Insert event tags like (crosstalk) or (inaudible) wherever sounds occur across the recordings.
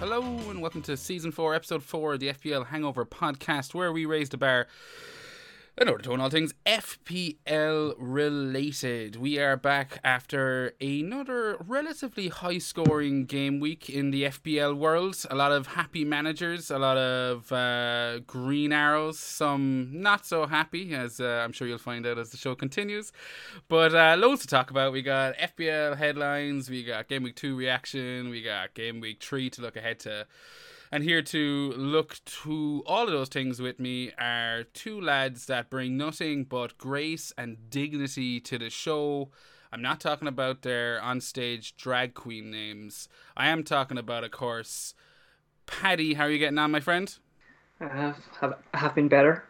Hello and welcome to season four, episode four of the FPL Hangover podcast, where we raise the bar in order to own all things FPL related. We are back after another relatively high scoring game week in the FPL world. A lot of happy managers, a lot of uh, green arrows, some not so happy, as uh, I'm sure you'll find out as the show continues. But uh, loads to talk about. We got FPL headlines, we got game week two reaction, we got game week three to look ahead to. And here to look to all of those things with me are two lads that bring nothing but grace and dignity to the show. I'm not talking about their onstage drag queen names. I am talking about, of course, Paddy. How are you getting on, my friend? I have, have, have been better.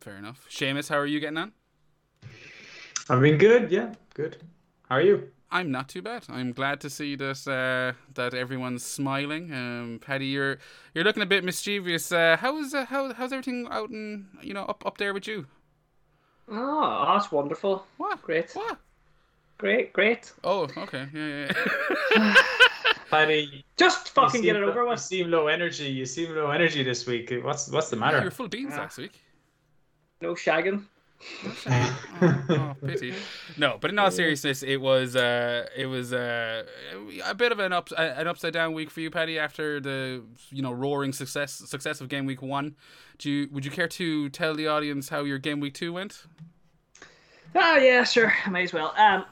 Fair enough. Seamus, how are you getting on? I've been good, yeah, good. How are you? I'm not too bad. I'm glad to see that uh, that everyone's smiling. Um, Paddy, you're you're looking a bit mischievous. Uh, how's uh, how how's everything out in you know up up there with you? Oh, that's wonderful. What? Great. What? Great, great. Oh, okay. Yeah, yeah. yeah. (laughs) Paddy, Just you fucking get it over You with. You seem low energy. You seem low energy this week. What's what's the matter? you're full beans Ah. last week. No shagging. Oh, (laughs) oh, pity. No, but in all seriousness, it was uh, it was uh, a bit of an up an upside down week for you, Paddy. After the you know roaring success success of game week one, do you, would you care to tell the audience how your game week two went? Ah, yeah, sure. I might as well. Um,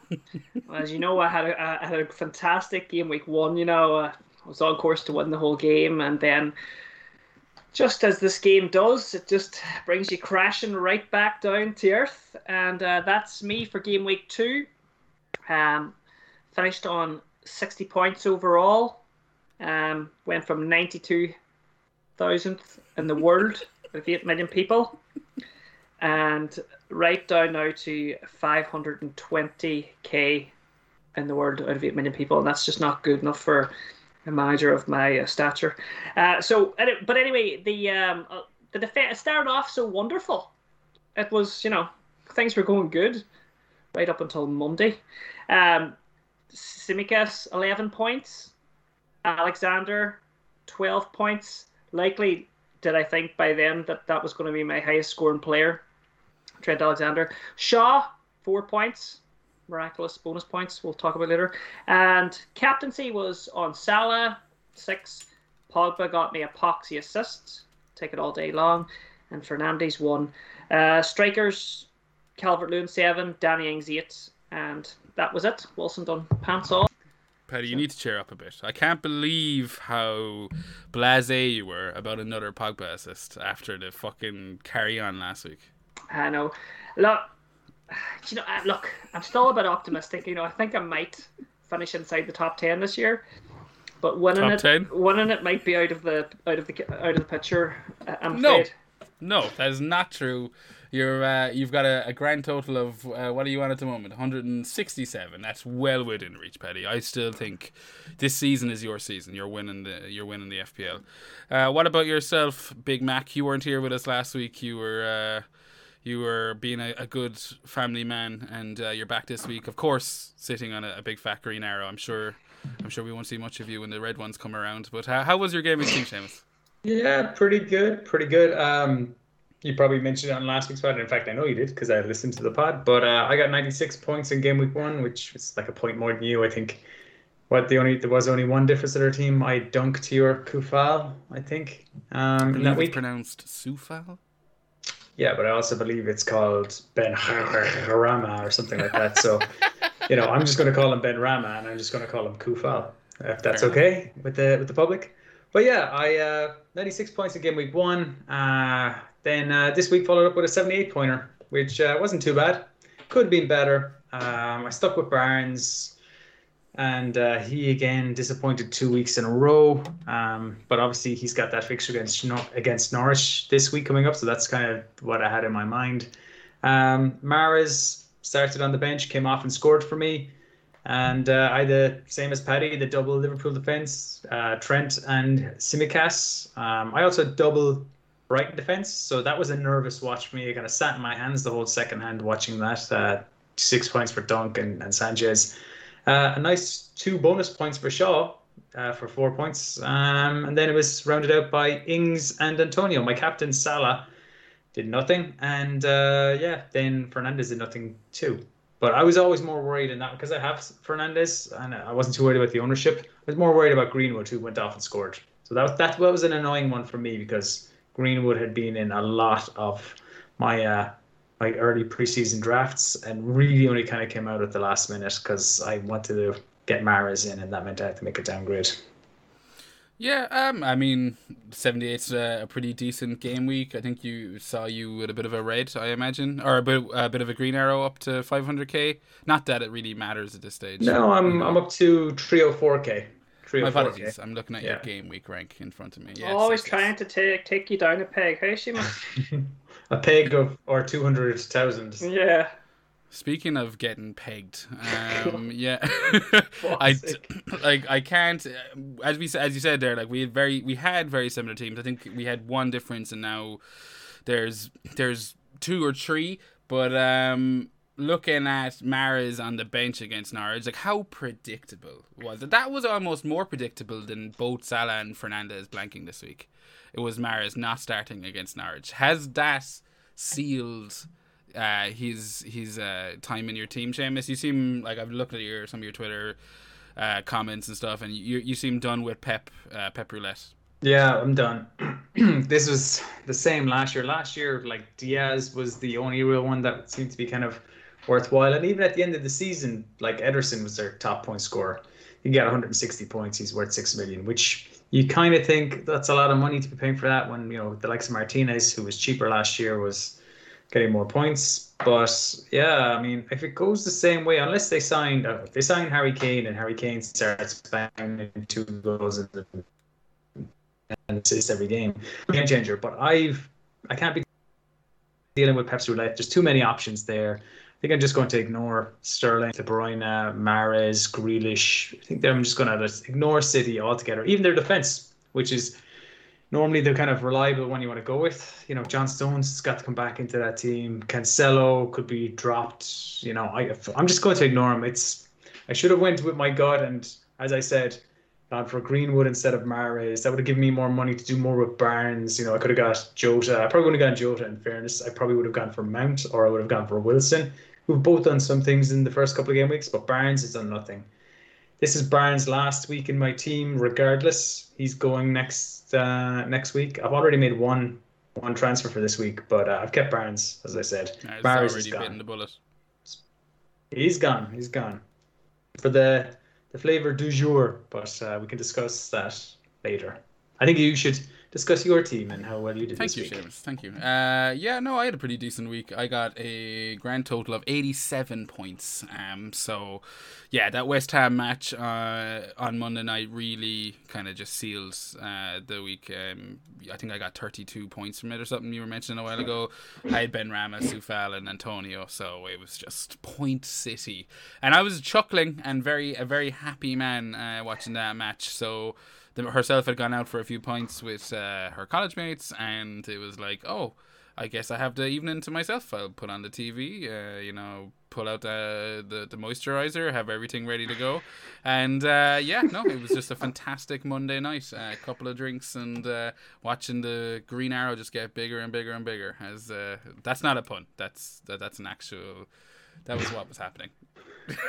as you know, I had a, I had a fantastic game week one. You know, uh, I was on course to win the whole game, and then just as this game does, it just brings you crashing right back down to earth. And uh, that's me for game week two. Um, finished on sixty points overall. Um, went from ninety two thousandth in the world (laughs) with eight million people and right down now to 520k in the world out of 8 million people and that's just not good enough for a manager of my uh, stature. Uh, so but anyway the um uh, the defense started off so wonderful. It was you know things were going good right up until monday. Um Tsimikas 11 points. Alexander 12 points. Likely did I think by then that that was going to be my highest scoring player? Trent Alexander. Shaw, four points. Miraculous bonus points we'll talk about later. And captaincy was on Salah, six. Pogba got me epoxy assists. Take it all day long. And Fernandes one. Uh, strikers, Calvert Lewin seven. Danny Ings eight. And that was it. Wilson done pants off. Paddy, you need to cheer up a bit. I can't believe how blasé you were about another Pogba assist after the fucking carry on last week. I know. Look, (sighs) you know, look, I'm still a bit optimistic. You know, I think I might finish inside the top ten this year, but winning Top it, 10? winning it might be out of the out of the out of the picture. I'm No. afraid. No, that is not true. You're uh, you've got a, a grand total of uh, what are you on at the moment? 167. That's well within reach, Paddy. I still think this season is your season. You're winning the you're winning the FPL. Uh, what about yourself, Big Mac? You weren't here with us last week. You were uh, you were being a, a good family man, and uh, you're back this week. Of course, sitting on a, a big fat green arrow. I'm sure. I'm sure we won't see much of you when the red ones come around. But how, how was your game week, team, Seamus? Yeah, pretty good, pretty good. Um, you probably mentioned it on last week's pod. In fact, I know you did because I listened to the pod. But uh, I got 96 points in game week one, which was like a point more than you. I think. What the only there was only one difference in our team. I dunked your Coufal, I think, um, I that week. pronounced Sufal. Yeah, but I also believe it's called Ben Rama or something like that. So, you know, I'm just going to call him Ben Rama, and I'm just going to call him Coufal, if that's okay with the with the public. But yeah, I uh, 96 points in game week one. Uh, then uh, this week followed up with a 78 pointer, which uh, wasn't too bad. Could have been better. Um, I stuck with Barnes, and uh, he again disappointed two weeks in a row. Um, but obviously he's got that fixture against against Norwich this week coming up, so that's kind of what I had in my mind. Um, started on the bench, came off and scored for me. And uh, I the same as Paddy, the double Liverpool defense, uh, Trent and Tsimikas. Um, I also double Brighton defense. So that was a nervous watch for me. I kind of sat in my hands the whole second hand watching that. Uh, six points for Dunk and, and Sanchez. Uh, a nice two bonus points for Shaw uh, for four points. Um, and then it was rounded out by Ings and Antonio. My captain Salah did nothing. And uh, yeah, then Fernandes did nothing too. But I was always more worried in that because I have Fernandes and I wasn't too worried about the ownership. I was more worried about Greenwood who went off and scored. So that that was an annoying one for me because Greenwood had been in a lot of my uh, my early preseason drafts and really only kind of came out at the last minute because I wanted to get Mahrez in and that meant I had to make a downgrade. Yeah, um, I mean, 78's a, a pretty decent game week. I think you saw you with a bit of a red, I imagine, or a bit, a bit of a green arrow up to 500k. Not that it really matters at this stage. No, I'm I'm up to 304k. My apologies. I'm looking at yeah. your game week rank in front of me. Yes, Always yes, trying yes. to take take you down a peg, hey Shima? (laughs) a peg of or two hundred thousand. Yeah. Speaking of getting pegged, (laughs) um, yeah, (laughs) I (clears throat) like I can't as we as you said there like we had very we had very similar teams. I think we had one difference and now there's there's two or three, but um, looking at Mahrez on the bench against Norwich, like how predictable was it? That was almost more predictable than both Salah and Fernandes blanking this week. It was Mahrez not starting against Norwich. Has that sealed uh, his his uh, time in your team, Seamus? You seem like I've looked at your some of your Twitter uh, comments and stuff, and you you seem done with Pep uh, Pep Roulette. Yeah, I'm done. (clears throat) this was the same last year. Last year, like Dias was the only real one that seemed to be kind of worthwhile. And even at the end of the season, like Ederson was their top point scorer. He got 160 points. He's worth six million, which you kind of think that's a lot of money to be paying for that. When you know the likes of Martinez, who was cheaper last year, was getting more points. But yeah, I mean, if it goes the same way, unless they signed, uh, if they sign Harry Kane and Harry Kane starts banging two goals in the and assists every game, game changer. But I've I can't be dealing with Pepsi Roulette. There's too many options there think I'm just going to ignore Sterling, De Bruyne, Mahrez, Grealish. I think I'm just going to ignore City altogether, even their defense, which is normally the kind of reliable one you want to go with. You know, John Stones has got to come back into that team. Cancelo could be dropped. You know, I I'm just going to ignore him. It's I should have went with my gut and as I said, gone for Greenwood instead of Mahrez. That would have given me more money to do more with Barnes. You know, I could have got Jota. I probably would have gone Jota. In fairness, I probably would have gone for Mount or I would have gone for Wilson who've both done some things in the first couple of game weeks, but Barnes has done nothing. This is Barnes' last week in my team. Regardless, he's going next uh, next week. I've already made one one transfer for this week, but uh, I've kept Barnes, as I said. No, Barnes is gone. The bullet. He's gone. He's gone for the the flavor du jour, but uh, we can discuss that later. I think you should discuss your team and how well you did. Thank you, week. Thank you. Uh, yeah, no, I had a pretty decent week. I got a grand total of eighty-seven points. Um, so yeah, that West Ham match uh, on Monday night really kind of just seals uh, the week. Um, I think I got thirty-two points from it or something. You were mentioning a while ago. I had Benrahma, Coufal, and Antonio, so it was just point city, and I was chuckling and very a very happy man uh, watching that match. So the, herself had gone out for a few pints with uh, her college mates, and it was like, oh, I guess I have the evening to myself. I'll put on the TV, uh, you know, pull out the, the, the moisturizer, have everything ready to go, and uh, yeah, no, it was just a fantastic Monday night. A couple of drinks and uh, watching the Green Arrow just get bigger and bigger and bigger. As uh, that's not a pun. That's that, that's an actual. That was what was happening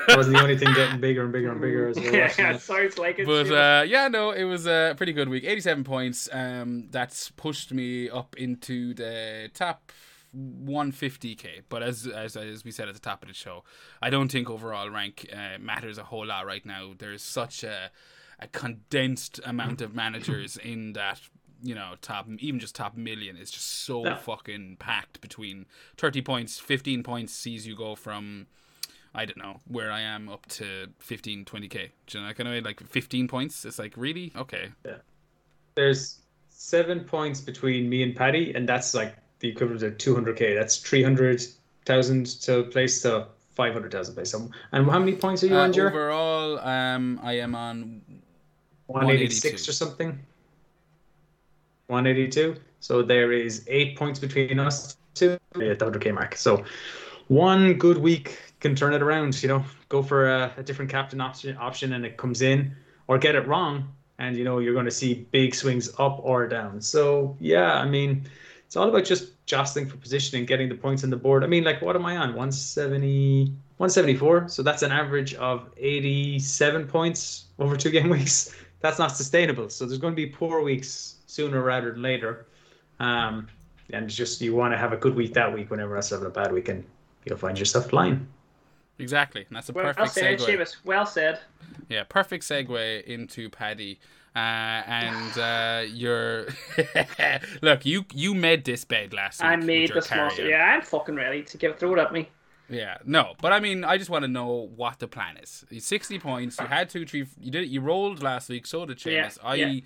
that was the only thing getting bigger and bigger and bigger as well. (laughs) yeah, sounds like it. But uh, yeah, no, it was a pretty good week. 87 points. Um, that's pushed me up into the top 150k. But as, as as we said at the top of the show, I don't think overall rank uh, matters a whole lot right now. There's such a a condensed amount of managers in that you know top even just top million is just so no. fucking packed between 30 points 15 points sees you go from I don't know where I am up to 15, 20k. Do you know, kind of like 15 points. It's like really okay. Yeah. There's seven points between me and Paddy, and that's like the equivalent of 200k. That's 300,000 to place to 500,000 place. and how many points are you uh, on, Jer? Overall, um, I am on 186 or something. 182. So there is eight points between us two at the 100k mark. So one good week can turn it around. You know, go for a, a different captain option, option, and it comes in, or get it wrong, and you know you're going to see big swings up or down. So yeah, I mean, it's all about just jostling for position and getting the points on the board. I mean, like what am I on? 170, 174. So that's an average of 87 points over two (laughs) game weeks. That's not sustainable. So there's going to be poor weeks sooner rather than later. Um, and just you want to have a good week that week whenever else having a bad week and you'll find yourself flying. Exactly. And that's a Well, perfect well said, segue. Seamus. Well said. Yeah, perfect segue into Paddy. Uh, and uh, you're (laughs) look, you you made this bed last week. I made small. carrier. Yeah, I'm fucking ready to give throw it at me. Yeah, no, but I mean, I just want to know what the plan is. Sixty points. You had two, three. You did. You rolled last week. So did Yeah, I yeah.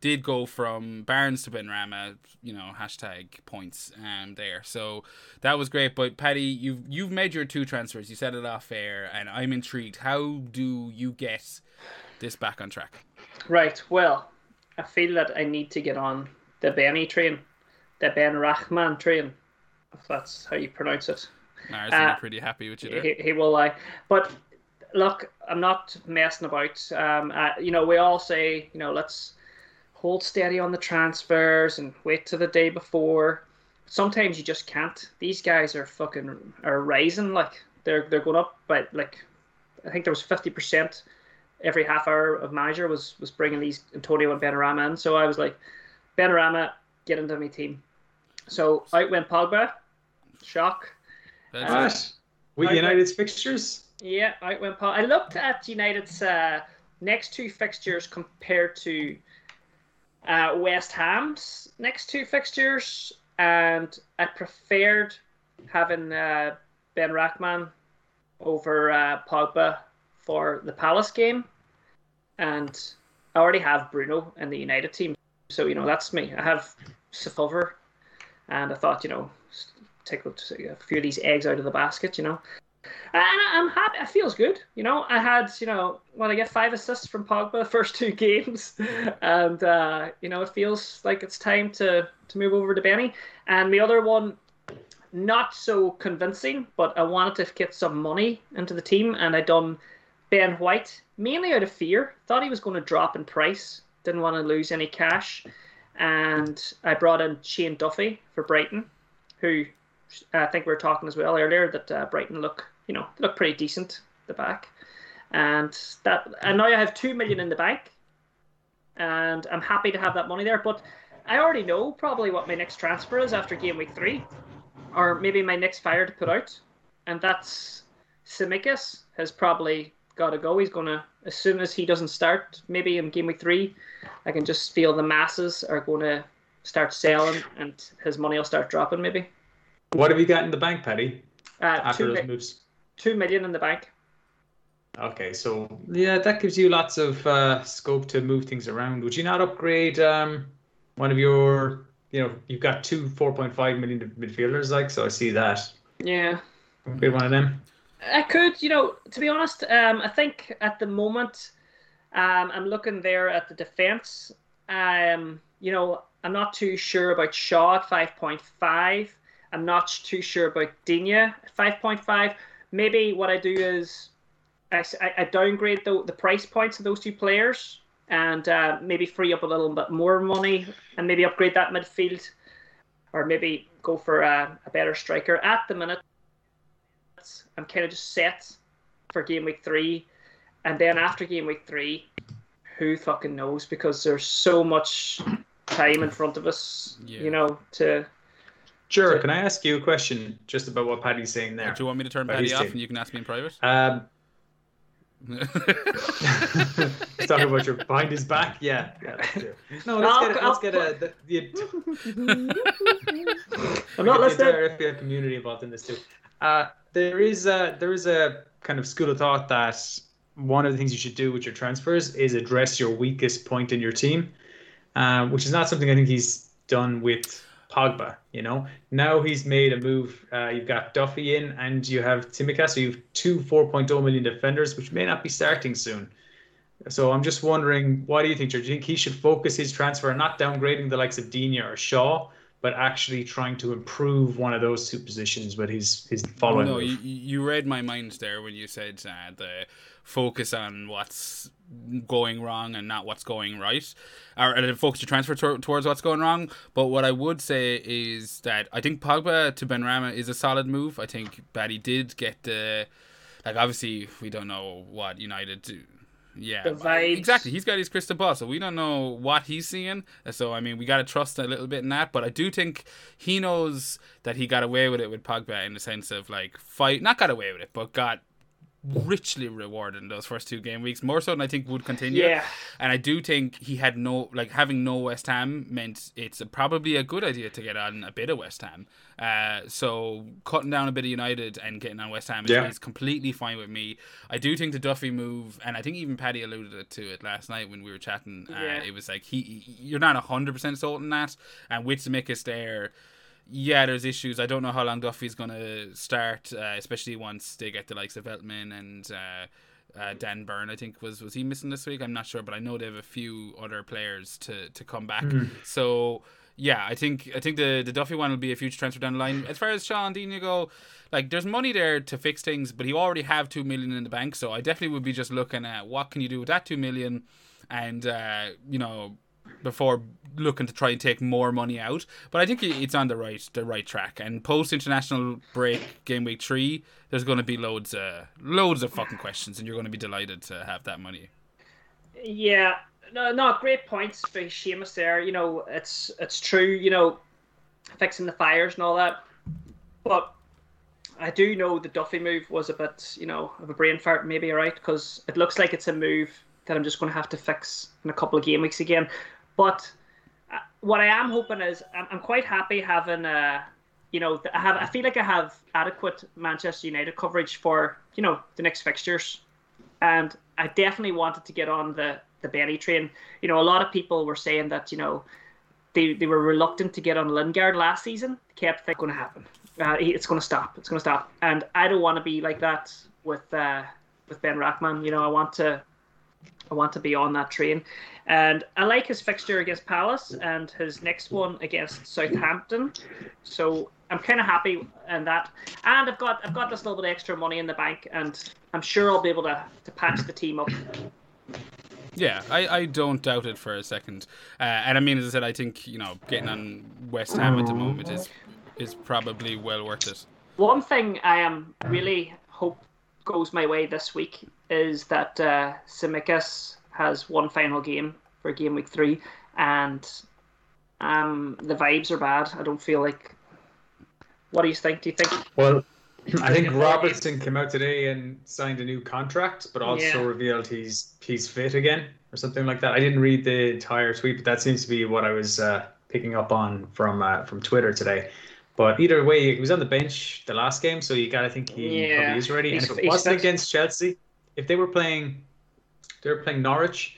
Did go from Barnes to Benrahma. You know, hashtag points. Um, there. So that was great. But Paddy, you've you've made your two transfers. You said it off air, and I'm intrigued. How do you get this back on track? Right. Well, I feel that I need to get on the Benny train, the Ben Rahman train, if that's how you pronounce it. Mars Uh, pretty happy with you there. He, he will lie. But look, I'm not messing about. Um, uh, you know, we all say, you know, let's hold steady on the transfers and wait till the day before. Sometimes you just can't. These guys are fucking are rising. Like they're they're going up, but like I think there was fifty percent every half hour of manager was was bringing these Antonio and Benarama in. So I was like, Benarama, get into my team. So out went Pogba. Shock. That's Uh, What? With I- United's fixtures? Yeah, out went Paul. I looked at United's uh, next two fixtures compared to uh, West Ham's next two fixtures, and I preferred having uh, Ben Rackman over uh, Pogba for the Palace game, and I already have Bruno in the United team, so you know that's me. I have Sepulver, and I thought you know take a few of these eggs out of the basket, you know. And I'm happy. It feels good. You know, I had, you know, when I get five assists from Pogba (laughs) the first two games, and uh, you know, it feels like it's time to to move over to Benny. And the other one, not so convincing, but I wanted to get some money into the team, and I done Ben White mainly out of fear. Thought he was going to drop in price. Didn't want to lose any cash, and I brought in Shane Duffy for Brighton, who I think we were talking as well earlier that uh, Brighton look, you know, look pretty decent the back, and that and now I have two million in the bank, and I'm happy to have that money there. But I already know probably what my next transfer is after game week three, or maybe my next fire to put out, and that's Tsimikas has probably got to go. He's gonna as soon as he doesn't start, maybe in game week three, I can just feel the masses are going to start selling, and his money will start dropping maybe. What have you got in the bank, Paddy, Uh, after two, those mi- moves? Two million in the bank. Okay, so yeah, that gives you lots of uh, scope to move things around. Would you not upgrade um, one of your, you know, you've got two 4.5 million midfielders, like, so I see that. Yeah, Upgrade one of them. I could. You know, to be honest, um, I think at the moment, um, I'm looking there at the defense. Um, you know, I'm not too sure about Shaw at 5.5. I'm not too sure about Digne at 5.5. Maybe what I do is I downgrade the, the price points of those two players and uh, maybe free up a little bit more money and maybe upgrade that midfield or maybe go for a, a better striker. At the minute, I'm kind of just set for game week three. And then after game week three, who fucking knows? Because there's so much time in front of us, Yeah. you know, to. Sure. So- Can I ask you a question just about what Paddy's saying there? Do you want me to turn But Paddy off team. and you can ask me in private? Um, (laughs) He's talking about your behind his back. Yeah. yeah that's. No, let's I'll- get a, I'll let's get a the, the, (laughs) I'm not the listening. entire community involved in this too. Uh, there is a there is a kind of school of thought that one of the things you should do with your transfers is address your weakest point in your team, um, which is not something I think he's done with Pogba. You know, now he's made a move. Uh, you've got Duffy in, and you have Timika, so you have two 4.0 million defenders, which may not be starting soon. So I'm just wondering, why do you think? Do you think he should focus his transfer not downgrading the likes of Digne or Shaw, but actually trying to improve one of those two positions with his his following? No, you, you read my mind there when you said uh, the focus on what's going wrong and not what's going right, or, or focus your transfer to- towards what's going wrong. But what I would say is that I think Pogba to Benrahma is a solid move. I think Paddy did get the like obviously we don't know what United do. Yeah, exactly. He's got his crystal ball, so we don't know what he's seeing. So I mean, we got to trust a little bit in that. But I do think he knows that he got away with it with Pogba in the sense of like fight, not got away with it, but got richly rewarded in those first two game weeks, more so than I think would continue. Yeah. And I do think he had no like having no West Ham meant it's probably a good idea to get on a bit of West Ham. Uh, so cutting down a bit of United and getting on West Ham is, Yeah. is completely fine with me. I do think the Duffy move, and I think even Paddy alluded to it last night when we were chatting. Uh, Yeah. It was like he, you're not hundred percent sold on that, and with Tsimikas there. Yeah, there's issues. I don't know how long Duffy's going to start, uh, especially once they get the likes of Veltman and uh, uh, Dan Burn. I think was was he missing this week? I'm not sure, but I know they have a few other players to, to come back. So yeah, I think I think the the Duffy one will be a future transfer down the line. As far as Sean Dina go, like there's money there to fix things, but you already have two million in the bank. So I definitely would be just looking at what can you do with that two million, and uh, you know before looking to try and take more money out. But I think it's on the right the right track. And post international break, game week three, there's going to be loads uh, loads of fucking questions, and you're going to be delighted to have that money. Yeah, no, no, great points by Seamus there. You know, it's it's true. You know, fixing the fires and all that, but I do know the Duffy move was a bit, you know, of a brain fart, maybe right, because it looks like it's a move that I'm just going to have to fix in a couple of game weeks again. But uh, what I am hoping is I'm, I'm quite happy having uh you know, I have I feel like I have adequate Manchester United coverage for you know the next fixtures and I definitely wanted to get on the the Benny train. You know, a lot of people were saying that you know they they were reluctant to get on Lingard last season. Kept thinking going to happen. Uh, it's going to stop. It's going to stop. And I don't want to be like that with uh, with Ben Rackman. You know, I want to I want to be on that train. And I like his fixture against Palace and his next one against Southampton. So I'm kind of happy in that. And I've got I've got this little bit of extra money in the bank, and I'm sure I'll be able to, to patch the team up. Yeah, I, I don't doubt it for a second. Uh, and I mean, as I said, I think you know getting on West Ham at the moment is is probably well worth it. One thing I am really hope goes my way this week is that uh, Tsimikas has one final game for game week three, and um, the vibes are bad. I don't feel like. What do you think? Do you think? Well, (clears throat) I think Robertson came out today and signed a new contract, but also Yeah. revealed he's he's fit again or something like that. I didn't read the entire tweet, but that seems to be what I was uh, picking up on from uh, from Twitter today. But either way, he was on the bench the last game, so you got to think he Yeah, probably is ready. And if it wasn't against Chelsea, if they were playing, they were playing Norwich,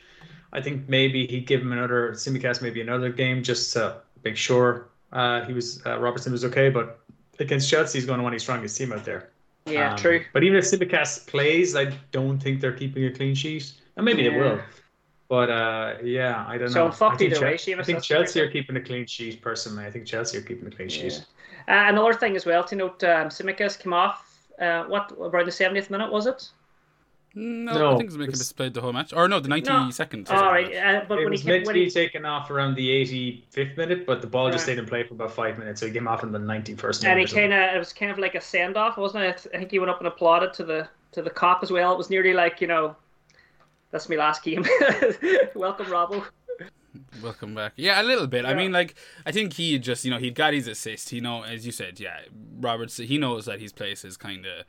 I think maybe he'd give him another Tsimikas, maybe another game just to make sure uh, he was uh, Robertson was okay. But against Chelsea, he's going to want his strongest team out there. Yeah, Um, true. But even if Tsimikas plays, I don't think they're keeping a clean sheet. And maybe they will. But uh, yeah, I don't So know. I think either way, Seamus, I think Chelsea are keeping a clean sheet. Personally, I think Chelsea are keeping a clean sheet. Uh, another thing as well to note: um, Tsimikas came off. Uh, what around the 70th minute was it? No, No, I think Tsimikas it's- played the whole match, or no, the ninety second. All right, uh, but It when he was came, meant to when be he, taken off around the 85th minute, but the ball just stayed in play for about five minutes, so he came off in the 91st and minute. he kind of it was kind of like a send off, wasn't it? I think he went up and applauded to the to the Kop as well. It was nearly like you know, that's my last game. (laughs) Welcome, Robbo. Welcome back. Yeah, a little bit. I mean, like, I think he just, you know, he got his assist. He know, as you said, yeah, Roberts. He knows that his place is kind of,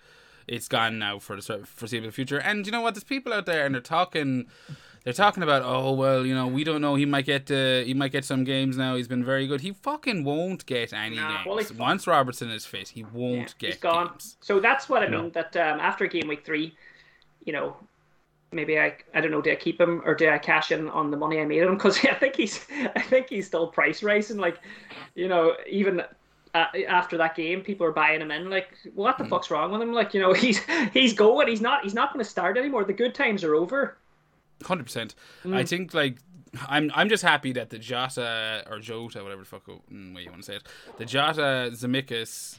it's gone now for the foreseeable future. And you know what? There's people out there, and they're talking, they're talking about, oh well, you know, we don't know. He might get, uh, he might get some games now. He's been very good. He fucking won't get any Nah, games. well, Once Robertson is fit, he won't Yeah, get he's gone. games. So that's what I No. mean. That um, after game week three, you know, maybe I I don't know. Do I keep him or do I cash in on the money I made on him? Because (laughs) I think he's I think he's still price rising. Like, you know, even. Uh, after that game, people are buying him in. Like, what the fuck's wrong with him? Like, you know, (laughs) he's he's going. He's not. He's not going to start anymore. The good times are over. hundred percent. I think like I'm I'm just happy that the Jota or Jota whatever the fuck mm, way you want to say it, the Jota Tsimikas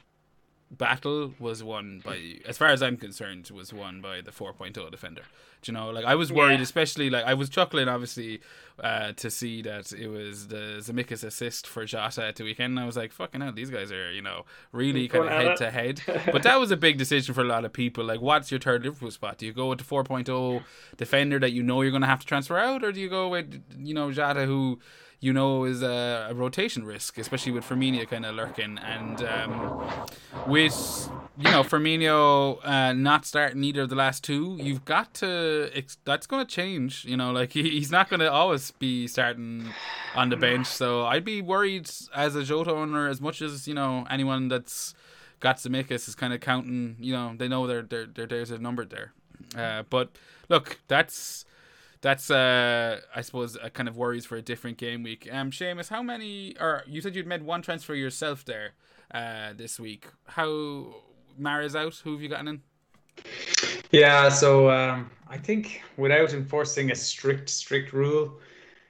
battle was won by, as far as I'm concerned, was won by the 4.0 defender. Do you know, like I was worried, Yeah. especially like I was chuckling obviously uh, to see that it was the Tsimikas assist for Jota at the weekend. And I was like, fucking hell, these guys are you know really kind of head to head. (laughs) But that was a big decision for a lot of people. Like, what's your third Liverpool spot? Do you go with the 4.0 defender that you know you're going to have to transfer out, or do you go with you know Jota who you know is a, a rotation risk, especially with Firmino kind of lurking and um, with you know Firmino uh, not starting either of the last two, you've got to. That's going to change. You know, like (laughs) he, he's not going to always be starting on the bench. So I'd be worried as a Jota owner as much as you know anyone that's got Tsimikas is kind of counting. You know, they know their their their days are there. Uh, but look, that's that's uh I suppose uh, kind of worries for a different game week. Um, Seamus, how many? Or you said you'd made one transfer yourself there, uh, this week. How Mara's out? Who have you gotten in? Yeah, so um, I think without enforcing a strict, strict rule,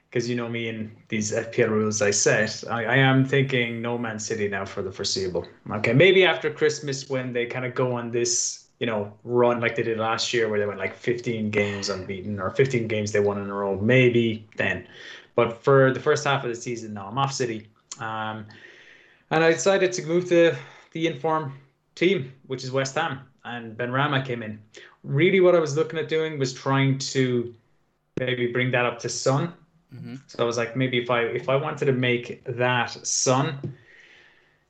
because you know me and these FPL rules I set, I, I am thinking no Man City now for the foreseeable. Okay, maybe after Christmas when they kind of go on this, you know, run like they did last year where they went like 15 games unbeaten or 15 games they won in a row, maybe then. But for the first half of the season, no, I'm off City. Um, and I decided to move to the inform team, which is West Ham, and Benrahma came in. Really, what I was looking at doing was trying to maybe bring that up to Son. Mhm. So I was like, maybe if I if I wanted to make that Son,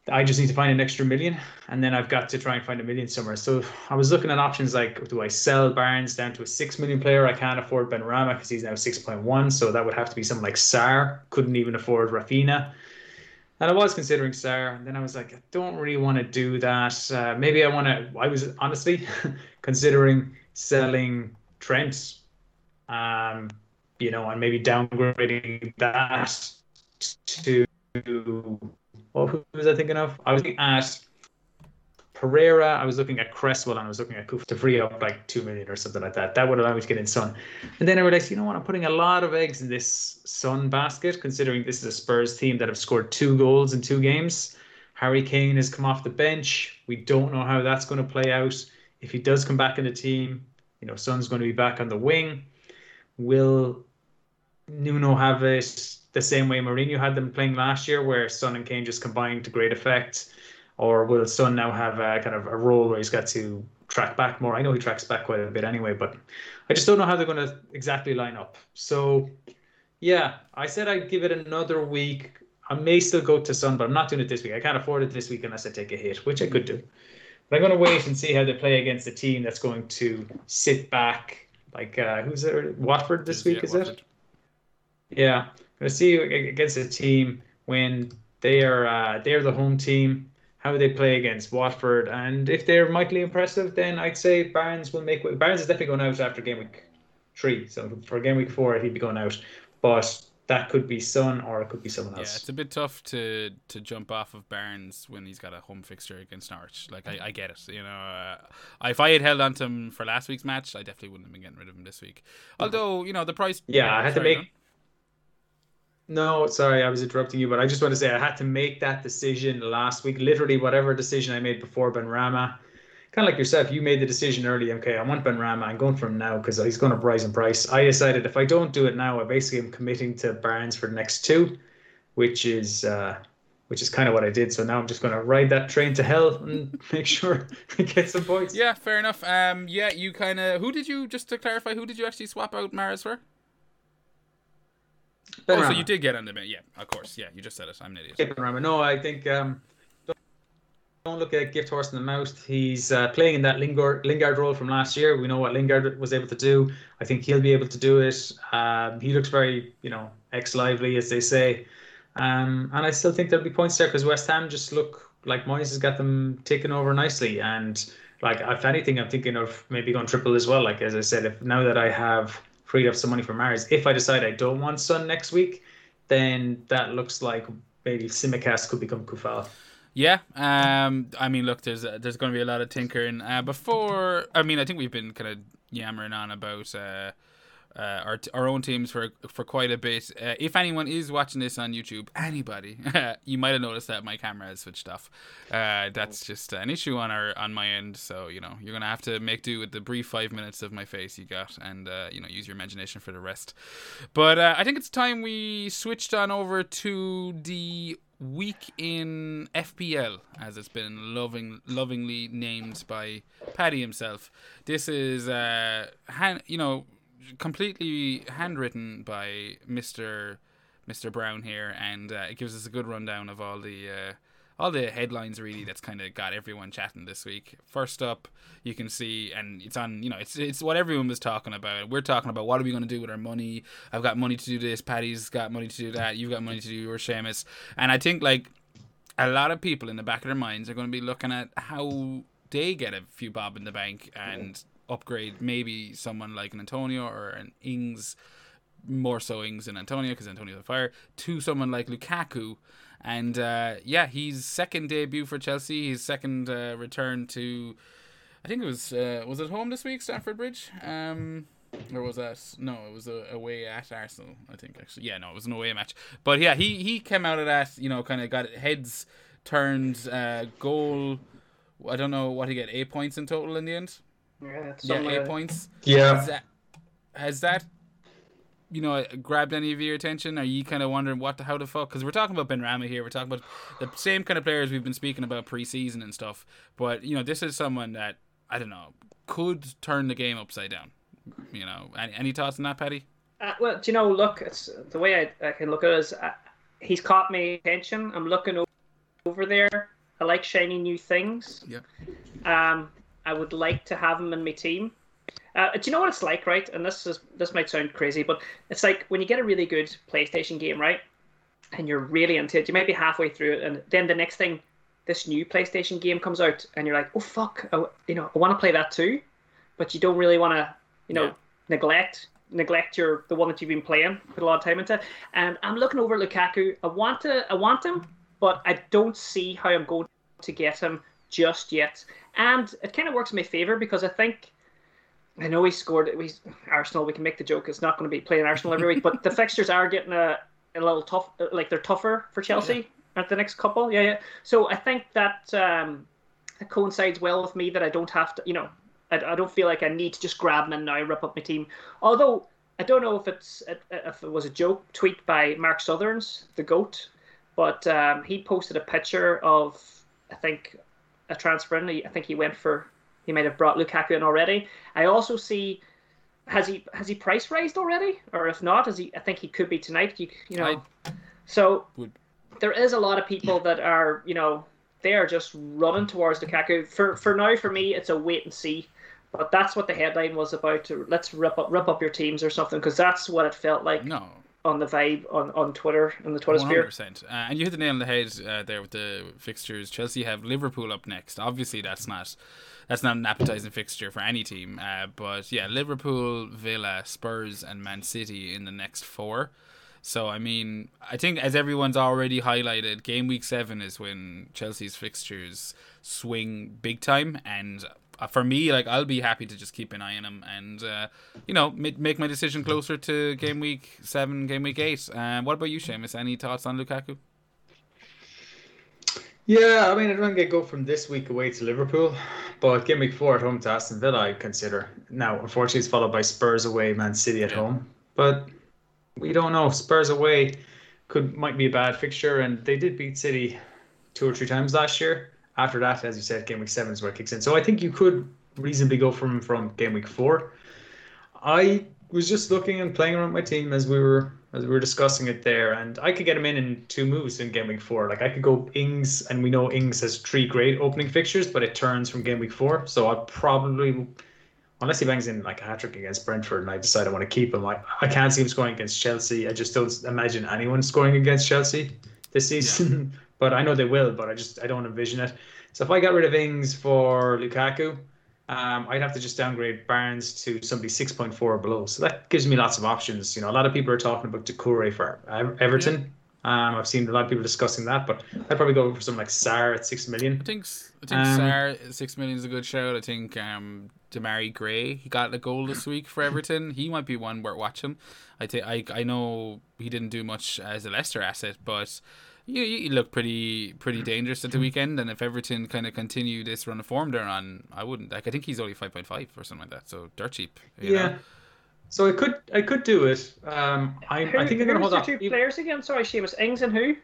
I just need to find an extra million, and then I've got to try and find a million somewhere. So I was looking at options like, do I sell Barnes down to a six million player? I can't afford Benrahma because he's now six point one, so that would have to be someone like Sarr. Couldn't even afford Raphinha. And I was considering Sarr, and then I was like, I don't really want to do that. Uh, maybe I want to. I was honestly (laughs) considering selling Trent, um, you know, and maybe downgrading that to. Oh, who was I thinking of? I was looking at Pereira. I was looking at Cresswell, and I was looking at Kuf to free up like two million or something like that. That would allow me to get in Son. And then I realized, you know what? I'm putting a lot of eggs in this Son basket, considering this is a Spurs team that have scored two goals in two games. Harry Kane has come off the bench. We don't know how that's going to play out. If he does come back in the team, you know, Son's going to be back on the wing. Will Nuno have it the same way Mourinho had them playing last year, where Son and Kane just combined to great effect? Or will Son now have a kind of a role where he's got to track back more? I know he tracks back quite a bit anyway, but I just don't know how they're going to exactly line up. So, yeah, I said I'd give it another week. I may still go to Son, but I'm not doing it this week. I can't afford it this week unless I take a hit, which I could do. But I'm going to wait and see how they play against a team that's going to sit back. Like, uh, who's it? Watford this week, Yeah, is it? Yeah, going to see against a team when they are uh, they're the home team, how they play against Watford, and if they're mightily impressive, then I'd say Barnes will make. Barnes is definitely going out after game week three. So for game week four, he'd be going out, but that could be Son or it could be someone else. Yeah, it's a bit tough to to jump off of Barnes when he's got a home fixture against Norwich. Like I, I get it, you know. Uh, if I had held on to him for last week's match, I definitely wouldn't have been getting rid of him this week. Although you know the price. Yeah, I had to make- No, sorry, I was interrupting you, but I just want to say I had to make that decision last week. Literally, whatever decision I made before Benrahma, kind of like yourself, you made the decision early. Okay, I want Benrahma. I'm going for him now because he's going to rise in price. I decided if I don't do it now, I basically am committing to Barnes for the next two, which is uh, which is kind of what I did. So now I'm just going to ride that train to hell and (laughs) make sure I get some points. Yeah, fair enough. Um, yeah, you kind of. Who did you just to clarify? Who did you actually swap out Mahrez for? Oh, so you did get on the bench. Yeah, of course. Yeah, you just said it. I'm an idiot. Rama. No, I think um, don't, don't look at gift horse in the mouth. He's uh, playing in that Lingard, Lingard role from last year. We know what Lingard was able to do. I think he'll be able to do it. Um, he looks very, you know, ex lively as they say. Um, and I still think there'll be points there because West Ham just look like Moyes has got them taken over nicely. And like if anything, I'm thinking of maybe going triple as well. Like as I said, if now that I have freed up some money for Mars, if I decide I don't want Son next week, then that looks like maybe Tsimikas could become Coufal. Yeah, um, I mean, look, there's uh, there's going to be a lot of tinkering. Uh, before, I mean, I think we've been kind of yammering on about uh, uh, our, our own teams for for quite a bit. Uh, if anyone is watching this on YouTube, anybody, (laughs) you might have noticed that my camera has switched off. Uh, that's just an issue on our on my end. So you know you're gonna have to make do with the brief five minutes of my face you got, and uh, you know use your imagination for the rest. But uh, I think it's time we switched on over to the week in FPL, as it's been loving lovingly named by Paddy himself. This is uh, han- you know completely handwritten by Mister Mister Brown here, and uh, it gives us a good rundown of all the uh, all the headlines really that's kind of got everyone chatting this week. First up, you can see, and it's on. You know, it's it's what everyone was talking about. We're talking about what are we going to do with our money. I've got money to do this. Paddy's got money to do that. You've got money to do your Seamus, and I think like a lot of people in the back of their minds are going to be looking at how they get a few bob in the bank and upgrade maybe someone like an Antonio or an Ings, more so Ings and Antonio because Antonio's on fire, to someone like Lukaku. And uh, yeah, he's second debut for Chelsea. His second uh, return to, I think it was uh, was it home this week, Stamford Bridge. Um, or was that no? It was a, away at Arsenal, I think. Actually, yeah, no, it was an away match. But yeah, he he came out of that, you know, kind of got heads turned, uh, goal. I don't know what he get eight points in total in the end. Yeah, Yeah, eight points. Yeah. Has that, has that, you know, grabbed any of your attention? Are you kind of wondering what the how the fuck? Because we're talking about Benrahma here. We're talking about the same kind of players we've been speaking about preseason and stuff. But you know, this is someone that I don't know could turn the game upside down. You know, any, any thoughts on that, Paddy? Uh, well, do you know? Look, it's the way I, I can look at it is uh, he's caught my attention. I'm looking o- over there. I like shiny new things. Yeah. Um, I would like to have him in my team. Uh, do you know what it's like, right? And this is this might sound crazy, but it's like when you get a really good PlayStation game, right? And you're really into it. You might be halfway through it, and then the next thing, this new PlayStation game comes out, and you're like, "Oh fuck!" I, you know, I want to play that too, but you don't really want to, you know, Yeah. neglect neglect your the one that you've been playing, put a lot of time into. And I'm looking over Lukaku. I want to, I want him, but I don't see how I'm going to get him just yet. And it kind of works in my favor because I think I know he scored. We Arsenal. We can make the joke. It's not going to be playing Arsenal every week, but the (laughs) fixtures are getting a, a little tough. Like they're tougher for Chelsea at the next couple. Yeah, yeah. So I think that um, it coincides well with me that I don't have to. You know, I, I don't feel like I need to just grab him and now rip up my team. Although I don't know if it's if it was a joke tweet by Mark Sutherns, the goat, but um, he posted a picture of I think a transfer in. I think he went for he might have brought Lukaku in already. I also see has he has he price raised already, or if not, is he? I think he could be tonight. You you know, so Would- there is a lot of people that are you know they are just running towards Lukaku. For for now, for me, it's a wait and see. But that's what the headline was about. To let's rip up rip up your teams or something because that's what it felt like No, on the vibe on, on Twitter on the Twitter One sphere. hundred percent. Uh, And you hit the nail on the head uh, there with the fixtures. Chelsea have Liverpool up next. Obviously, that's not that's not an appetizing fixture for any team. Uh, but yeah, Liverpool, Villa, Spurs, and Man City in the next four. So I mean, I think as everyone's already highlighted, game week seven is when Chelsea's fixtures swing big time, and for me, like I'll be happy to just keep an eye on them and uh, you know make my decision closer to game week seven, game week eight. Um, what about you, Seamus? Any thoughts on Lukaku? Yeah, I mean, I don't get go from this week away to Liverpool, but game week four at home to Aston Villa, I consider. Now, unfortunately, it's followed by Spurs away, Man City at Yeah. home. But we don't know. Spurs away could might be a bad fixture, and they did beat City two or three times last year. After that, as you said, game week seven is where it kicks in. So I think you could reasonably go from from game week four. I was just looking and playing around my team as we were as we were discussing it there, and I could get him in in two moves in game week four. Like I could go Ings, and we know Ings has three great opening fixtures, but it turns from game week four. So I'll probably, unless he bangs in like a hat trick against Brentford, and I decide I want to keep him. I, I can't see him scoring against Chelsea. I just don't imagine anyone scoring against Chelsea this season. (laughs) but I know they will. But I just I don't envision it. So if I got rid of Ings for Lukaku, um, I'd have to just downgrade Barnes to somebody 6.4 or below. So that gives me lots of options. You know, a lot of people are talking about Doucouré for Ev- Everton. Um, I've seen a lot of people discussing that, but I'd probably go for something like Sarr at six million. I think I think um, Sarr six million is a good shout. I think um, Demarai Gray he got a goal this week for Everton. He might be one worth watching. I think I I know he didn't do much as a Leicester asset, but you, you look pretty pretty dangerous at the weekend. And if Everton kind of continue this run of form they're on, I wouldn't like. I think he's only five point five or something like that, so dirt cheap. yeah. Know? So I could I could do it. Um, I, who, I think I'm gonna hold on. two players again? Sorry, Seamus. Ings and who?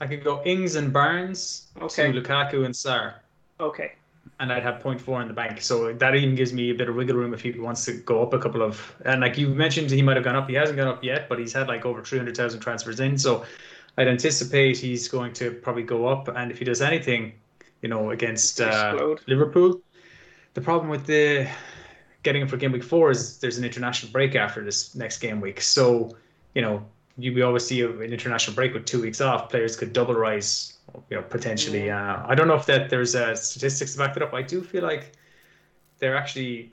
I could go Ings and Barnes okay. to Lukaku and Sarr. Okay. And I'd have 0.4 in the bank, so that even gives me a bit of wiggle room if he wants to go up a couple of. And like you mentioned, he might have gone up. He hasn't gone up yet, but he's had like over 300,000 transfers in. So I'd anticipate he's going to probably go up. And if he does anything, you know, against uh, Liverpool, the problem with the getting him for game week four is there's an international break after this next game week. So, you know, you we always see an international break with two weeks off. Players could double rise, you know, potentially. Uh, I don't know if that there's uh, statistics to back it up. I do feel like they're actually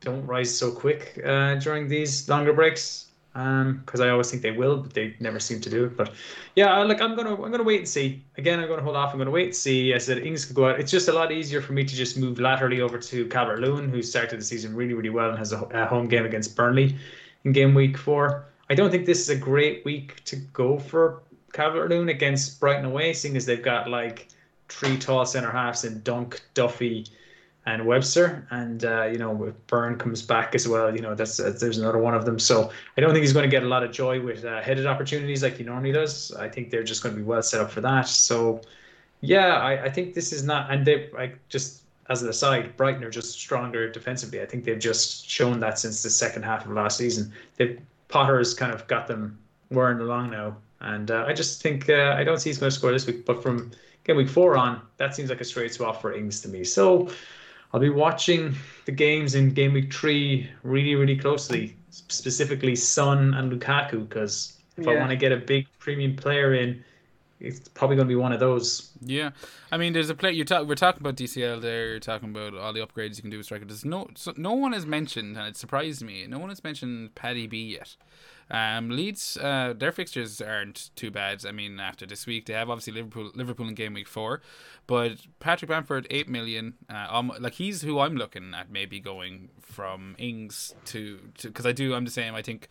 don't rise so quick uh, during these longer breaks because um, I always think they will, but they never seem to do it. But yeah, like I'm gonna I'm gonna wait and see. Again, I'm gonna hold off. I'm gonna wait and see. I said Ings could go out. It's just a lot easier for me to just move laterally over to Calvert Lewin, who started the season really really well and has a, a home game against Burnley in game week four. I don't think this is a great week to go for Calvert Lewin against Brighton away, seeing as they've got like three tall centre halves in Dunk, Duffy, and Webster, and uh, you know if Burn comes back as well, you know that's uh, there's another one of them. So I don't think he's going to get a lot of joy with uh, headed opportunities like he normally does. I think they're just going to be well set up for that. So yeah, I, I think this is not, and they like just as an aside, Brighton are just stronger defensively. I think they've just shown that since the second half of last season. They Potter's kind of got them whirring along now, and uh, I just think uh, I don't see he's going to score this week, but from game week four on, that seems like a straight swap for Ings to me. So I'll be watching the games in game week three really, really closely, specifically Son and Lukaku, because if yeah. I want to get a big premium player in, it's probably going to be one of those. Yeah, I mean, there's a play. You're talking. We're talking about DCL there. You're talking about all the upgrades you can do with striker. There's no. So no one has mentioned, and it surprised me. No one has mentioned Paddy B yet. Um, Leeds, uh, their fixtures aren't too bad. I mean, after this week, they have obviously Liverpool, Liverpool in game week four, but Patrick Bamford, eight million. Uh, um, like he's who I'm looking at, maybe going from Ings to because I do. I'm the same. I think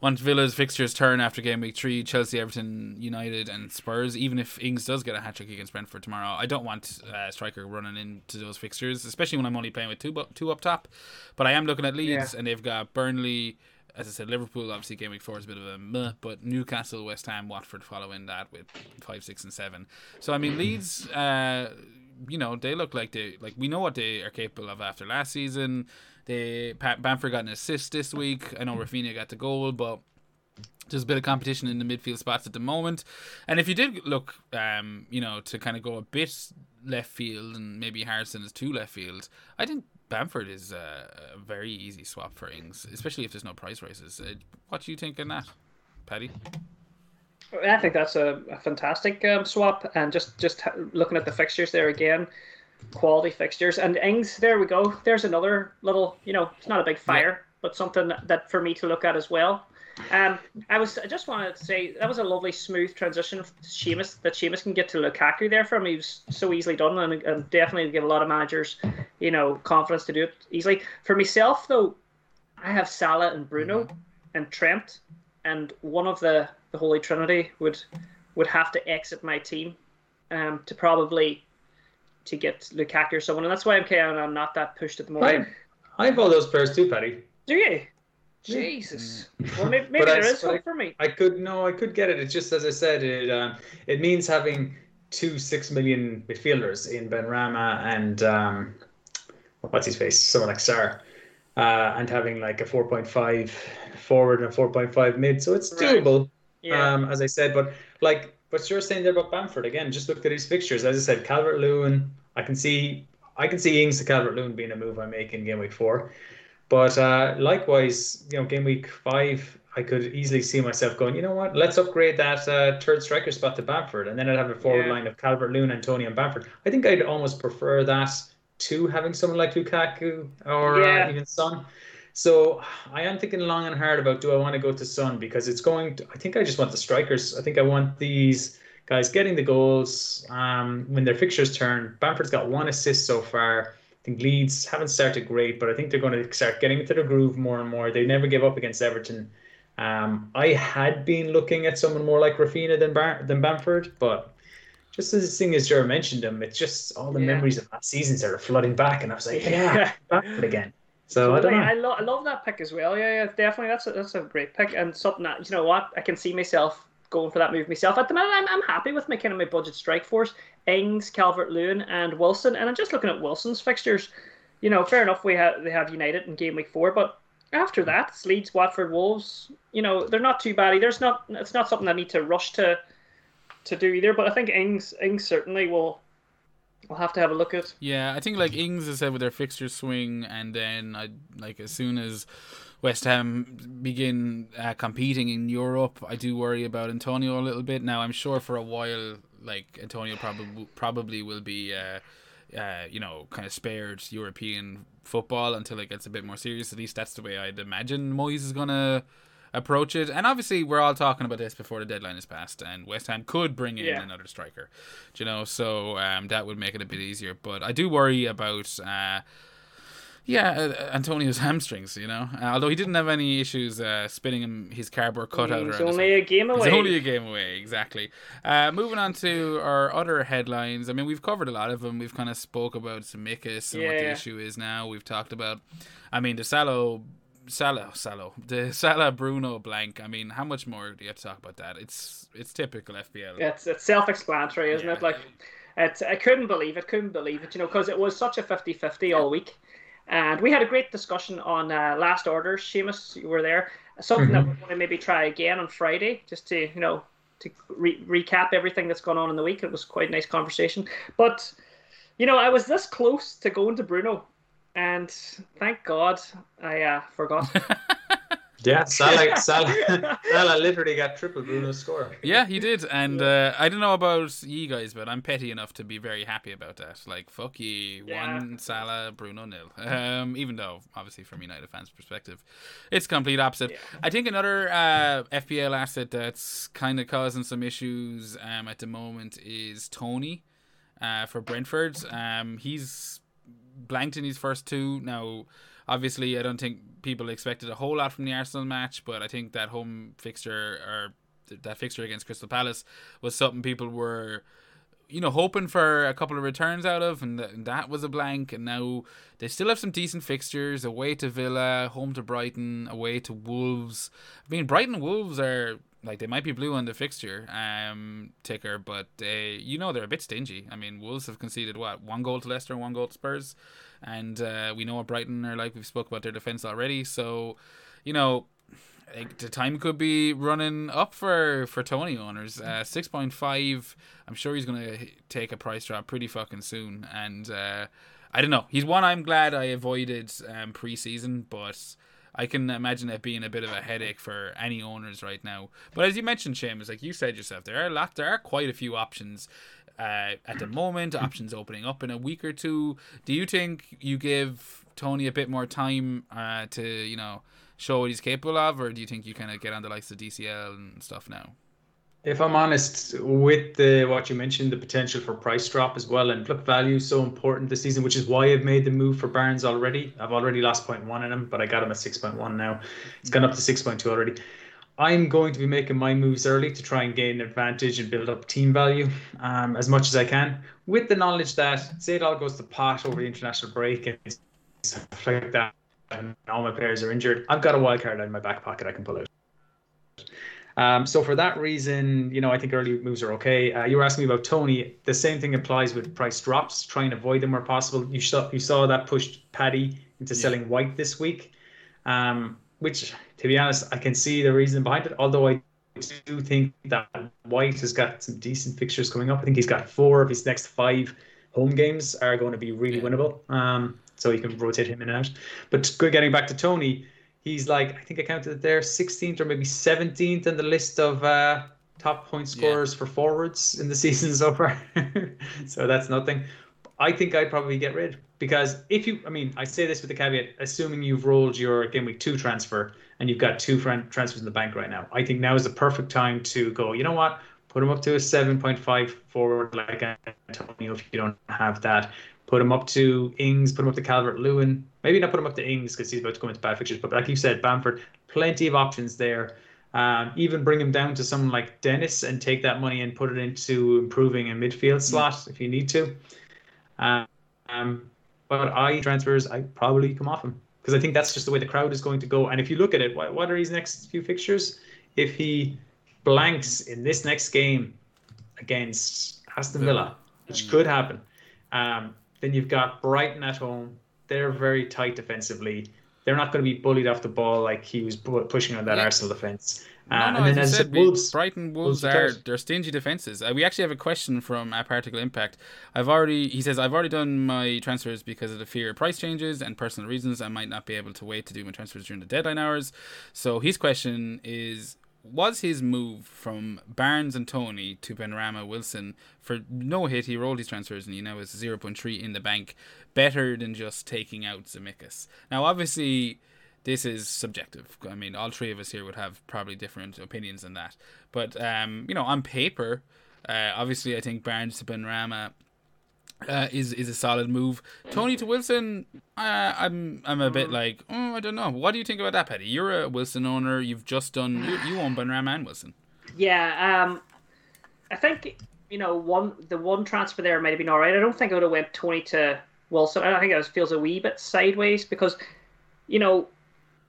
once Villa's fixtures turn after game week three, Chelsea, Everton, United, and Spurs. Even if Ings does get a hat trick against Brentford tomorrow, I don't want uh, striker running into those fixtures, especially when I'm only playing with two two up top. But I am looking at Leeds, yeah. and they've got Burnley as I said, Liverpool obviously game week four is a bit of a meh, but Newcastle, West Ham, Watford following that with five, six, and seven. So I mean, Leeds, uh, you know, they look like they like we know what they are capable of after last season. They Bamford got an assist this week. I know Raphinha got the goal, but there's a bit of competition in the midfield spots at the moment. And if you did look, um, you know, to kind of go a bit left field and maybe Harrison is too left field, I think Bamford is a, a, very easy swap for Ings, especially if there's no price rises. Uh, what do you think on that, Paddy? I think that's a, a fantastic um, swap, and just just looking at the fixtures there again, quality fixtures. And Ings, there we go. There's another little, you know, it's not a big fire, yeah. but something that for me to look at as well. Um, I was I just wanted to say that was a lovely smooth transition Seamus that Seamus can get to Lukaku there from. He was so easily done and, and definitely give a lot of managers, you know, confidence to do it easily. For myself though, I have Salah and Bruno and Trent, and one of the the Holy Trinity would would have to exit my team, um, to probably to get Lukaku or someone, and that's why I'm kind of I'm not that pushed at the moment. I, I have all those players too, Paddy. Do you? Jesus. Mm. Well, (laughs) maybe, maybe there I, is hope I, for me. I could no, I could get it. It's just as I said, it um, it means having two six million midfielders in Benrahma and um, what's his face, someone like Sarr, uh, and having like a four point five forward and a four point five mid. So it's doable. Right. Yeah. Um, as I said, but like what you're saying there about Bamford again, just look at his fixtures. As I said, Calvert Lewin. I can see I can see Ings to Calvert Lewin being a move I make in game week four. But uh, likewise, you know, game week five, I could easily see myself going, you know what, let's upgrade that uh, third striker spot to Bamford. And then I'd have a forward yeah. line of Calvert Lewin, Antonio, and Bamford. I think I'd almost prefer that to having someone like Lukaku or uh, yeah. uh, even Son. So I am thinking long and hard about do I want to go to Son because it's going. To, I think I just want the strikers. I think I want these guys getting the goals um, when their fixtures turn. Bamford's got one assist so far. I think Leeds haven't started great, but I think they're going to start getting into the groove more and more. They never give up against Everton. Um, I had been looking at someone more like Raphinha than Bar- than Bamford, but just as thing as Jer mentioned him, it's just all the yeah. memories of that season started flooding back, and I was like, yeah, Bamford again. So I don't know. I, lo- I love that pick as well. Yeah, yeah, definitely. That's a, that's a great pick and something that you know what I can see myself going for that move myself. At the moment, I'm, I'm happy with my kind of my budget strike force: Ings, Calvert Lewin, and Wilson. And I'm just looking at Wilson's fixtures. You know, fair enough. We have they have United in game week four, but after mm-hmm. that, it's Leeds, Watford, Wolves. You know, they're not too bad. There's not. It's not something I need to rush to to do either. But I think Ings Ings certainly will We'll have to have a look at. Yeah, I think like Ings has said with their fixture swing, and then I like as soon as West Ham begin uh, competing in Europe, I do worry about Antonio a little bit. Now I'm sure for a while, like Antonio probably probably will be. Uh, uh, you know, kind of spared European football until it gets a bit more serious. At least that's the way I'd imagine Moyes is gonna approach it. And obviously, we're all talking about this before the deadline is passed, and West Ham could bring in yeah. another striker. you know, so um, that would make it a bit easier. But I do worry about. Uh, yeah, uh, Antonio's (laughs) hamstrings, you know. Uh, although he didn't have any issues uh, spinning him his cardboard cutout. He's only a game away. He's only a game away, exactly. Uh, moving on to our other headlines. I mean, we've covered a lot of them. We've kind of spoke about Tsimikas and yeah. what the issue is now. We've talked about, I mean, the Salo, Salo, Salo, (laughs) the Salah Bruno blank. I mean, how much more do you have to talk about that? It's it's typical FPL. It's it's self-explanatory, isn't yeah. it? Like, it's I couldn't believe it, couldn't believe it, you know, because it was such a 50-50 all week, and we had a great discussion on uh, last orders. Seamus, you were there. Something mm-hmm. that we're going to maybe try again on Friday, just to you know to re- recap everything that's gone on in the week. It was quite a nice conversation, but. You know, I was this close to going to Bruno and thank God I uh, forgot. (laughs) yeah, (laughs) Salah, Salah, (laughs) Salah literally got triple Bruno's score. Yeah, he did, (laughs) and uh, I don't know about you guys, but I'm petty enough to be very happy about that. Like, fuck ye, yeah. one Salah, Bruno nil. Um, even though, obviously, from United fans' perspective, it's complete opposite. Yeah. I think another uh, FPL asset that's kind of causing some issues um, at the moment is Toney Uh, for Brentford, um, he's blanked in his first two. Now, obviously, I don't think people expected a whole lot from the Arsenal match, but I think that home fixture or that fixture against Crystal Palace was something people were you know, hoping for a couple of returns out of, and, th- and, that was a blank. And now they still have some decent fixtures away to Villa, home to Brighton, away to Wolves. I mean, Brighton Wolves are like they might be blue on the fixture um ticker, but they you know they're a bit stingy. I mean, Wolves have conceded what one goal to Leicester, and one goal to Spurs, and uh, we know what Brighton are like. We've spoke about their defense already, so you know. the time could be running up for for Toney owners. Uh, Six point five. I'm sure he's gonna take a price drop pretty fucking soon. And uh, I don't know. He's one I'm glad I avoided um, preseason, but I can imagine it being a bit of a headache for any owners right now. But as you mentioned, Seamus, like you said yourself, there are a lot, there are quite a few options uh, at the moment. Options opening up in a week or two. Do you think you give Toney a bit more time uh, to you know show what he's capable of, or do you think you kind of get on the likes of DCL and stuff now? if I'm honest, with the what you mentioned, the potential for price drop as well, and look, value is so important this season, which is why I've made the move for Barnes already. I've already lost 0.1 in him, but I got him at 6.1 now. It's gone up to 6.2 already. I'm going to be making my moves early to try and gain advantage and build up team value um, as much as I can, with the knowledge that say it all goes to pot over the international break and stuff like that, and all my players are injured. I've got a wild card in my back pocket I can pull out. Um, so for that reason, you know, I think early moves are okay. Uh, you were asking me about Toney. The same thing applies with price drops. Try and avoid them where possible. You saw you saw that pushed Paddy into yeah. selling White this week, um, which, to be honest, I can see the reason behind it. Although I do think that White has got some decent fixtures coming up. I think he's got four of his next five home games are going to be really winnable. Um, so you can rotate him in and out. But good getting back to Toney, he's like I think I counted it there 16th or maybe 17th in the list of uh, top point scorers yeah. for forwards in the (laughs) season so far. (laughs) so that's nothing. I think I'd probably get rid. Because if you, I mean, I say this with the caveat, assuming you've rolled your game week two transfer and you've got two transfers in the bank right now, I think now is the perfect time to go. You know what? Put him up to a seven point five forward like Antonio if you don't have that. Put him up to Ings. Put him up to Calvert Lewin. Maybe not put him up to Ings because he's about to go into bad fixtures. But like you said, Bamford, plenty of options there. Um, even bring him down to someone like Dennis and take that money and put it into improving a midfield slot mm. if you need to. Um, but I transfers, I probably come off him because I think that's just the way the crowd is going to go. And if you look at it, what, what are his next few fixtures? If he blanks in this next game against Aston Villa, which mm. could happen, um, then you've got Brighton at home. They're very tight defensively. They're not going to be bullied off the ball like he was pushing on that yeah. Arsenal defense. Uh, no, no, and as said, Wolves, Brighton Wolves, Wolves are they're stingy defenses. Uh, we actually have a question from a particle impact. I've already he says I've already done my transfers because of the fear of price changes and personal reasons. I might not be able to wait to do my transfers during the deadline hours. So his question is was his move from Barnes and Toney to Benrahma Wilson for no hit? He rolled his transfers and he now has 0.3 in the bank, better than just taking out Tsimikas. Now, obviously, this is subjective. I mean, all three of us here would have probably different opinions on that. But, um, you know, on paper, uh, obviously, I think Barnes to Benrahma uh, is is a solid move. Toney to Wilson, uh, I'm I'm a bit like oh I don't know. What do you think about that, Paddy? You're a Wilson owner. You've just done you, you own Benrahma and Wilson. Yeah, um, I think you know one the one transfer there might have been all right. I don't think I would have went Toney to Wilson. I think it feels a wee bit sideways because you know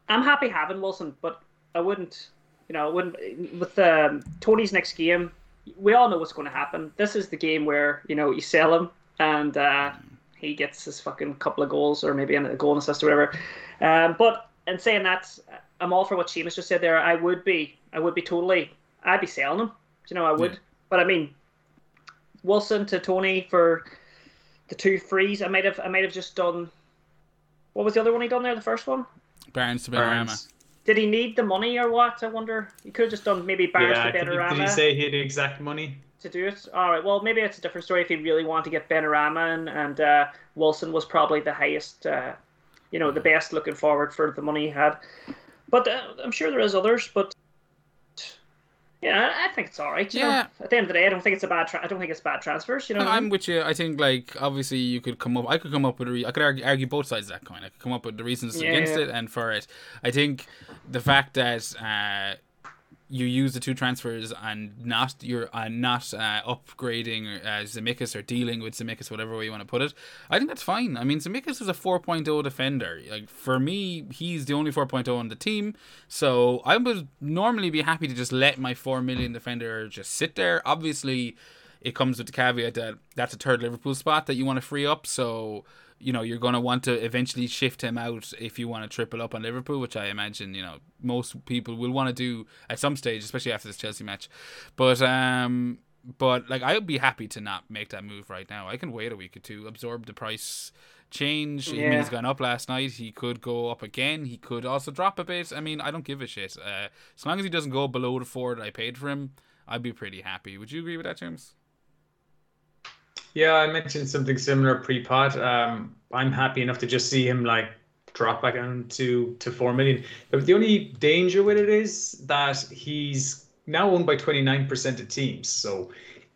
I'm happy having Wilson, but I wouldn't you know wouldn't with um, Toney's next game. We all know what's going to happen. This is the game where you know you sell him and uh, he gets his fucking couple of goals or maybe a goal and assist or whatever. Um, but in saying that, I'm all for what Seamus just said there. I would be, I would be totally, I'd be selling him. You know, I would. Yeah. But I mean, Wilson to Toney for the two frees. I might have, I might have just done. What was the other one he done there? The first one. Barnes to Benrahma. Did he need the money or what? I wonder. He could have just done maybe Barnes yeah, to Benrahma. Did he say he had the exact money? to do it. All right. Well, maybe it's a different story if he really wanted to get Benrahma and, and uh, Wilson was probably the highest, uh, you know, the best looking forward for the money he had. But uh, I'm sure there is others. But yeah, I think it's all right. yeah. Know? At the end of the day, I don't think it's a bad. Tra- I don't think it's bad transfers. You know. I'm with you. I think like obviously you could come up. I could come up with. A re- I could argue, argue both sides of that coin. I could come up with the reasons yeah, against yeah. it and for it. I think the fact that uh, you use the two transfers and not you're uh, not uh, upgrading uh, or dealing with Tsimikas, whatever way you want to put it. I think that's fine. I mean, Tsimikas is a 4.0 defender. Like for me, he's the only 4.0 on the team. So I would normally be happy to just let my four million defender just sit there. Obviously, it comes with the caveat that that's a third Liverpool spot that you want to free up. So you know you're going to want to eventually shift him out if you want to triple up on Liverpool, which I imagine you know most people will want to do at some stage, especially after this Chelsea match. But um, but like I would be happy to not make that move right now. I can wait a week or two, absorb the price change. Yeah. I mean, he's gone up last night. He could go up again. He could also drop a bit. I mean, I don't give a shit. Uh, as long as he doesn't go below the four that I paid for him, I'd be pretty happy. Would you agree with that, James? Yeah, I mentioned something similar pre-pod. Um, I'm happy enough to just see him like drop back down to to four million. But the only danger with it is that he's now owned by 29% of teams. So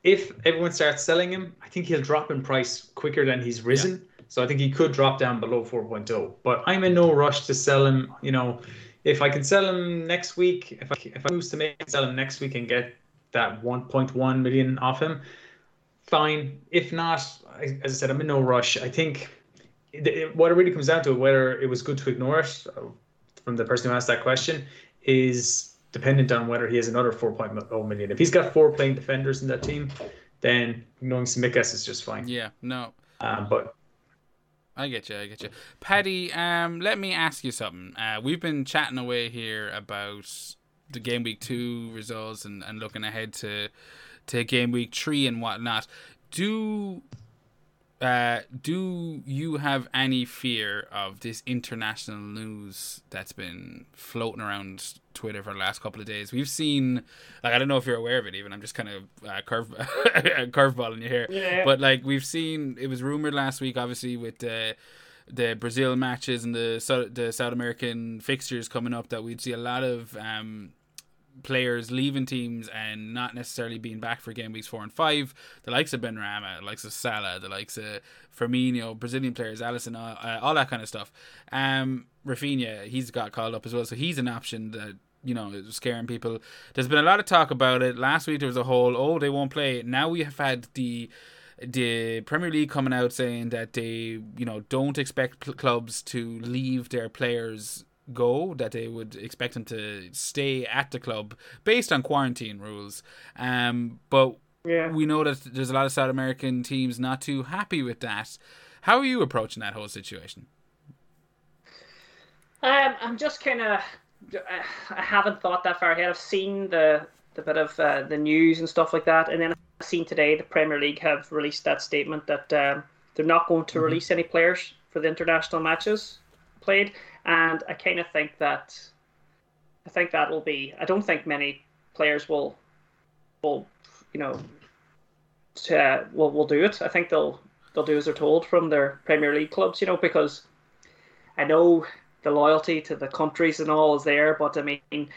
if everyone starts selling him, I think he'll drop in price quicker than he's risen. Yeah. So I think he could drop down below 4.0. But I'm in no rush to sell him. You know, if I can sell him next week, if I if I choose to make sell him next week and get that 1.1 million off him, fine. If not, as I said, I'm in no rush. I think it, what it really comes down to, whether it was good to ignore it uh, from the person who asked that question, is dependent on whether he has another 4.0 million. If he's got four playing defenders in that team, then ignoring Tsimikas is just fine. Yeah, no. Um, but I get you. I get you, Paddy. Um, let me ask you something. Uh, we've been chatting away here about the game week two results and, and looking ahead to to game week three and whatnot. Do Uh, do you have any fear of this international news that's been floating around Twitter for the last couple of days? We've seen, like, I don't know if you're aware of it. Even I'm just kind of uh, curve (laughs) curveballing you here, Yeah. but like we've seen, it was rumored last week, obviously with the the Brazil matches and the the South American fixtures coming up, that we'd see a lot of um, players leaving teams and not necessarily being back for game weeks four and five. The likes of Benrahma, the likes of Salah, the likes of Firmino, Brazilian players, Alisson, uh, uh, all that kind of stuff. Um, Raphinha, he's got called up as well, so he's an option that you know is scaring people. There's been a lot of talk about it. Last week there was a whole oh they won't play. Now we have had the the Premier League coming out saying that they you know don't expect cl- clubs to leave their players go that they would expect them to stay at the club based on quarantine rules um but Yeah. we know that there's a lot of South American teams not too happy with that how are you approaching that whole situation Um, I'm just kind of. I haven't thought that far ahead. I've seen the the bit of uh, the news and stuff like that, and then I've seen today the Premier League have released that statement that um, they're not going to release any players for the international matches played, and I kind of think that. I think that will be. I don't think many players will, will, you know, to, will will do it. I think they'll they'll do as they're told from their Premier League clubs. You know, because I know the loyalty to the countries and all is there, but I mean,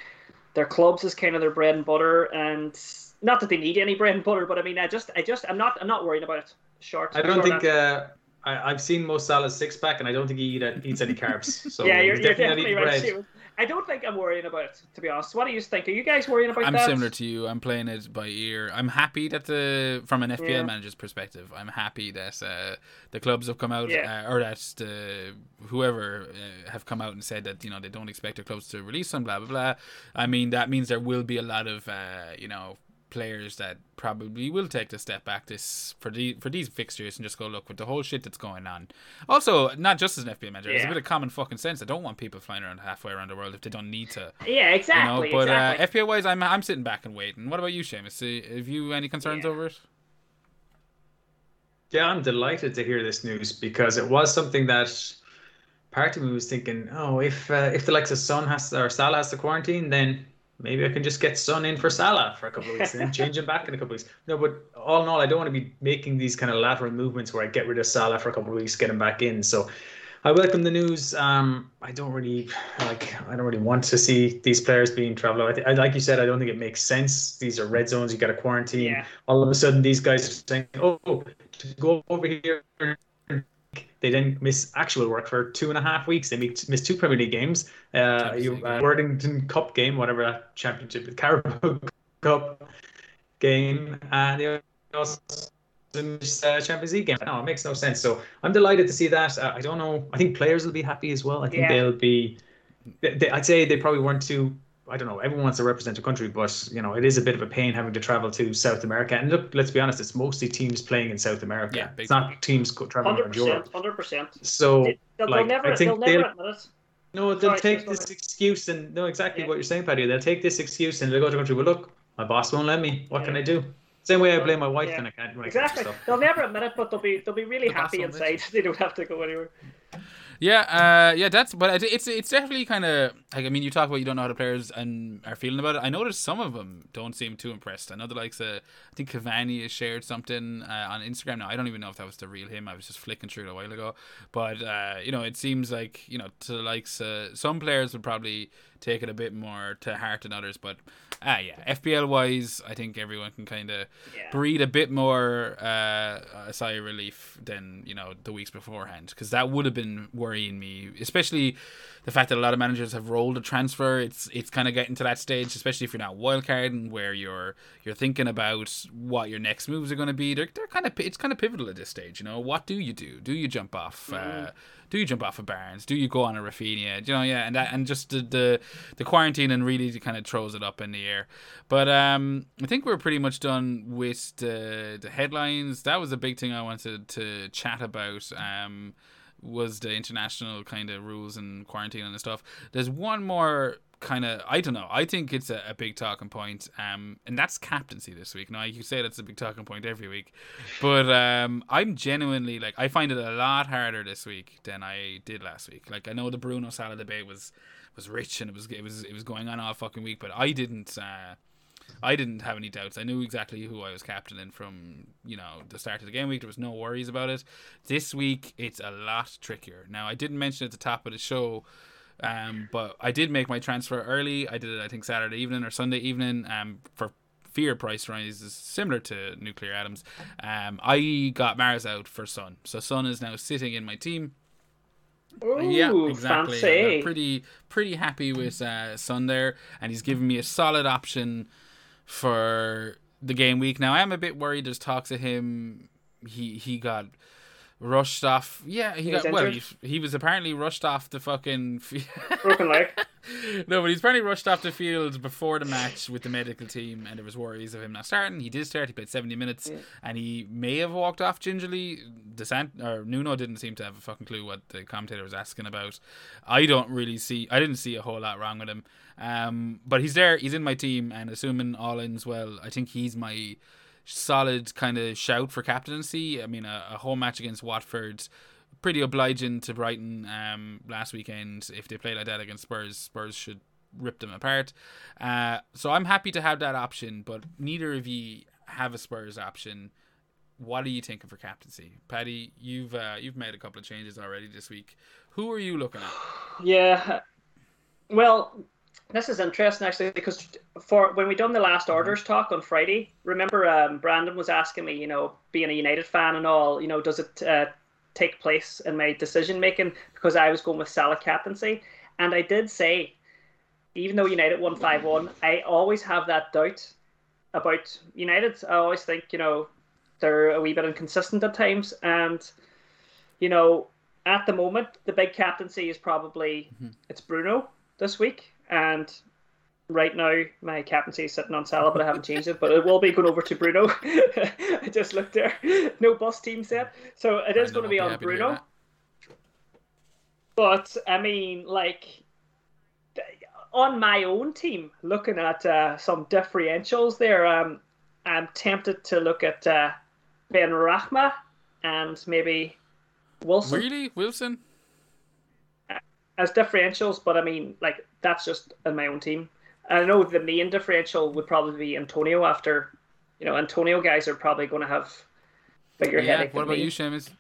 their clubs is kind of their bread and butter, and not that they need any bread and butter, but I mean, I just, I just, I'm not, I'm not worried about it. Short. I don't short think uh, I, I've seen Mo Salah's six pack, and I don't think he eat, eats any carbs. (laughs) So yeah, you're, you're definitely definitely right. eating I don't think I'm worrying about it, to be honest. What do you think? Are you guys worrying about I'm that? similar to you. I'm playing it by ear. I'm happy that the from an FPL Yeah. manager's perspective, I'm happy that uh, the clubs have come out Yeah. uh, or that the whoever uh, have come out and said that you know they don't expect their clubs to release them. Blah blah blah. I mean that means there will be a lot of uh, you know players that probably will take the step back this for the for these fixtures and just go look with the whole shit that's going on. Also, not just as an FPL manager, there's a bit of common fucking sense. I don't want people flying around halfway around the world if they don't need to. Yeah, exactly. You know, but exactly. uh, FPL wise, I'm I'm sitting back and waiting. What about you, Seamus? Uh, Have you any concerns Yeah. over it? Yeah, I'm delighted to hear this news because it was something that part of me was thinking, oh, if uh, if the likes of Son has or Salah has to quarantine, then maybe I can just get Son in for Salah for a couple of weeks and then (laughs) change him back in a couple of weeks. No, but all in all, I don't want to be making these kind of lateral movements where I get rid of Salah for a couple of weeks, get him back in. So I welcome the news. Um, I don't really like. I don't really want to see these players being traveled. I th- I- like you said, I don't think it makes sense. These are red zones. You got to quarantine. Yeah. All of a sudden, these guys are saying, "Oh, to go over here." They then miss actual work for two and a half weeks. They miss miss two Premier League games. Uh, you, uh. Worthington Cup game, whatever that championship is, Carabao (laughs) Cup game, and they also miss uh, Champions League game. No, it makes no sense. So I'm delighted to see that. Uh, I don't know. I think players will be happy as well. I think Yeah. they'll be. They, they- I'd say they probably weren't too. I don't know. Everyone wants to represent a country, but you know it is a bit of a pain having to travel to South America. And look, let's be honest, it's mostly teams playing in South America. Yeah, big it's not teams traveling Hundred around Europe. percent, hundred percent. So They'll, they'll like, never, I think they'll never they'll- admit it. no, they'll Sorry, take sorry. this excuse and no, exactly Yeah. what you're saying, Paddy. They'll take this excuse and they'll go to the country. Well, look, my boss won't let me. What can I do? Same way I blame my wife Yeah. when I can't. When Exactly. stuff. They'll never admit it, but they'll be they'll be really The happy inside. (laughs) They don't have to go anywhere. Yeah, uh, yeah, that's but it's it's definitely kind of like I mean you talk about you don't know how the players and are feeling about it. I noticed some of them don't seem too impressed. I know the likes of I think Cavani has shared something uh, on Instagram now. I don't even know if that was the real him. I was just flicking through it a while ago, but uh, you know it seems like you know to the likes uh, some players would probably take it a bit more to heart than others. But ah, yeah, FPL wise, I think everyone can kind of Yeah. breathe a bit more uh, a sigh of relief than you know the weeks beforehand because that would have been worrying me, especially the fact that a lot of managers have rolled a transfer. It's it's kind of getting to that stage, especially if you're not wildcarding, where you're you're thinking about what your next moves are going to be. They're they're kind of it's kind of pivotal at this stage. You know, what do you do? Do you jump off? Uh, do you jump off of Barnes? Do you go on a Raphinha? You know, yeah, and that, and just the, the the quarantine and really kind of throws it up in the air. But um, I think we're pretty much done with the the headlines. That was a big thing I wanted to chat about. Um, was the international kind of rules and quarantine and stuff. There's one more kind of I don't know. I think it's a, a, big talking point, um, and that's captaincy this week. Now you say that's a big talking point every week, but um, I'm genuinely like I find it a lot harder this week than I did last week. Like I know the Bruno Salah debate was was rich and it was it was it was going on all fucking week, but I didn't. Uh, I didn't have any doubts. I knew exactly who I was captaining from, you know, the start of the game week. There was no worries about it. This week, it's a lot trickier. Now, I didn't mention at the top of the show um, but I did make my transfer early. I did it, I think, Saturday evening or Sunday evening. Um, for fear price rises similar to Nuclear Atoms. Um, I got Mahrez out for Son, so Son is now sitting in my team. Ooh, yeah, exactly. Fancy. pretty pretty happy with uh, Son there, and he's given me a solid option for the game week. Now I am a bit worried. There's talks of him. He he got rushed off. Yeah, he, got well. He, he, was apparently rushed off the fucking (laughs) broken leg. (laughs) no, but he's apparently rushed off the field before the match with the medical team, and there was worries of him not starting. He did start. He played seventy minutes, yeah. and he may have walked off gingerly. Descent or Nuno didn't seem to have a fucking clue what the commentator was asking about. I don't really see. I didn't see a whole lot wrong with him. Um, but he's there. He's in my team, and assuming all ends well, I think he's my solid kind of shout for captaincy. I mean, a, a home match against Watford, pretty obliging to Brighton um, last weekend. If they play like that against Spurs, Spurs should rip them apart. Uh, so I'm happy to have that option, but neither of you have a Spurs option. What are you thinking for captaincy, Paddy? You've uh, you've made a couple of changes already this week. Who are you looking at? Yeah, well, this is interesting actually because for when we done the last mm-hmm. orders talk on Friday, remember um, Brandon was asking me, you know, being a United fan and all, you know, does it uh, take place in my decision making because I was going with Salah captaincy, and I did say, even though United won five one, I always have that doubt about United. I always think, you know, they're a wee bit inconsistent at times, and you know, at the moment, the big captaincy is probably mm-hmm. it's Bruno this week and right now my captaincy is sitting on Salah, but I haven't changed it. But it will be going over to Bruno. (laughs) I just looked there. No bus team set. So it is going to be on Bruno. But I mean, like on my own team, looking at uh, some differentials there, um, I'm tempted to look at uh, Benrahma and maybe Wilson. Really, Wilson? As differentials, but I mean, like that's just in my own team. I know the main differential would probably be Antonio after, you know, Antonio guys are probably going to have bigger yeah, headache. What about me. you, Seamus?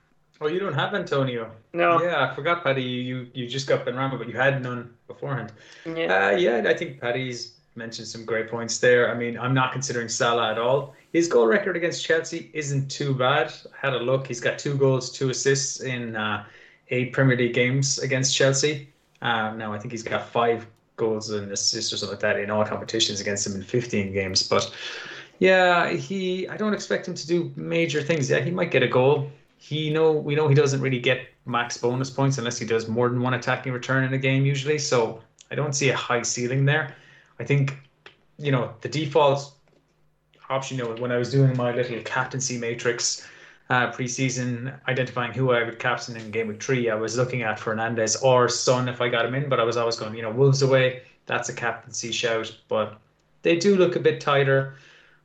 Well, you don't have Antonio. No. Yeah, I forgot, Paddy. You you just got Benrahma, but you had none beforehand. Yeah. Uh, yeah, I think Paddy's mentioned some great points there. I mean, I'm not considering Salah at all. His goal record against Chelsea isn't too bad. I had a look. He's got two goals, two assists in uh, eight Premier League games against Chelsea. Um, now I think he's got five goals and assists or something like that in all competitions against him in 15 games. But yeah, he I don't expect him to do major things. Yeah, he might get a goal. He know we know he doesn't really get max bonus points unless he does more than one attacking return in a game usually. So I don't see a high ceiling there. I think you know the default option. You know, when I was doing my little captaincy matrix uh, preseason, identifying who I would captain in game week three, I was looking at Fernandes or Son if I got him in, but I was always going, you know, Wolves away, that's a captaincy shout. But they do look a bit tighter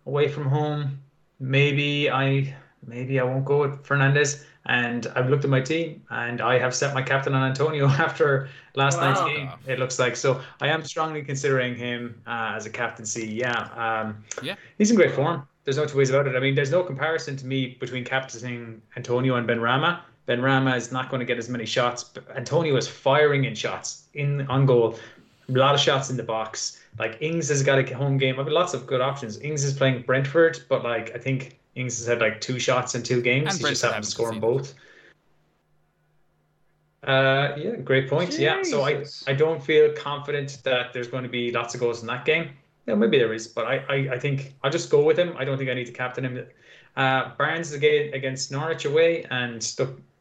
away from home. Maybe I maybe I won't go with Fernandes. And I've looked at my team and I have set my captain on Antonio (laughs) after last wow. night's game. It looks like so. I am strongly considering him uh, as a captaincy. Yeah, um, yeah, he's in great form there's no two ways about it. I mean, there's no comparison to me between captaining Antonio and Benrahma. Ben Rama is not going to get as many shots. But Antonio is firing in shots in on goal. A lot of shots in the box. Like Ings has got a home game. I've got lots of good options. Ings is playing Brentford, but like I think Ings has had like two shots in two games. And he just happened to score both. Uh, yeah, great point. Jesus. Yeah, so I I don't feel confident that there's going to be lots of goals in that game. Yeah, maybe there is, but I, I, I think I'll just go with him. I don't think I need to captain him. Uh, Barnes again against Norwich away, and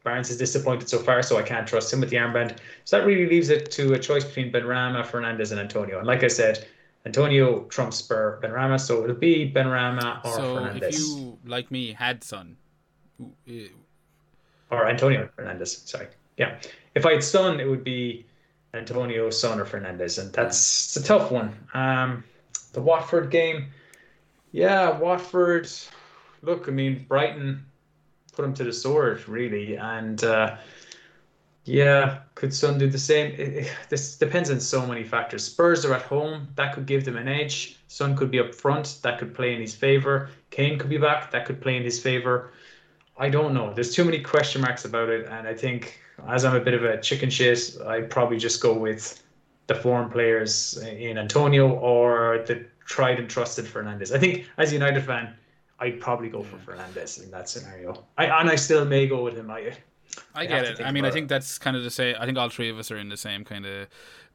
Barnes is disappointed so far, so I can't trust him with the armband. So that really leaves it to a choice between Benrahma, Fernandes, and Antonio. And like I said, Antonio trumps Spur Benrahma, so it'll be Benrahma or so Fernandes. if you, like me, had Son, or Antonio Fernandes, sorry. yeah. If I had Son, it would be Antonio, Son, or Fernandes, and that's it's a tough one. Um, the Watford game, yeah, Watford. Look, I mean, Brighton put them to the sword, really, and uh, yeah, could Son do the same? It, it, this depends on so many factors. Spurs are at home, that could give them an edge. Son could be up front, that could play in his favor. Kane could be back, that could play in his favor. I don't know. There's too many question marks about it, and I think as I'm a bit of a chicken shit, I'd probably just go with the foreign players in Antonio or the tried and trusted Fernandes. I think as a United fan, I'd probably go for Fernandes in that scenario. I and I still may go with him. I I get it. I mean, I think that's kind of the same. I think all three of us are in the same kind of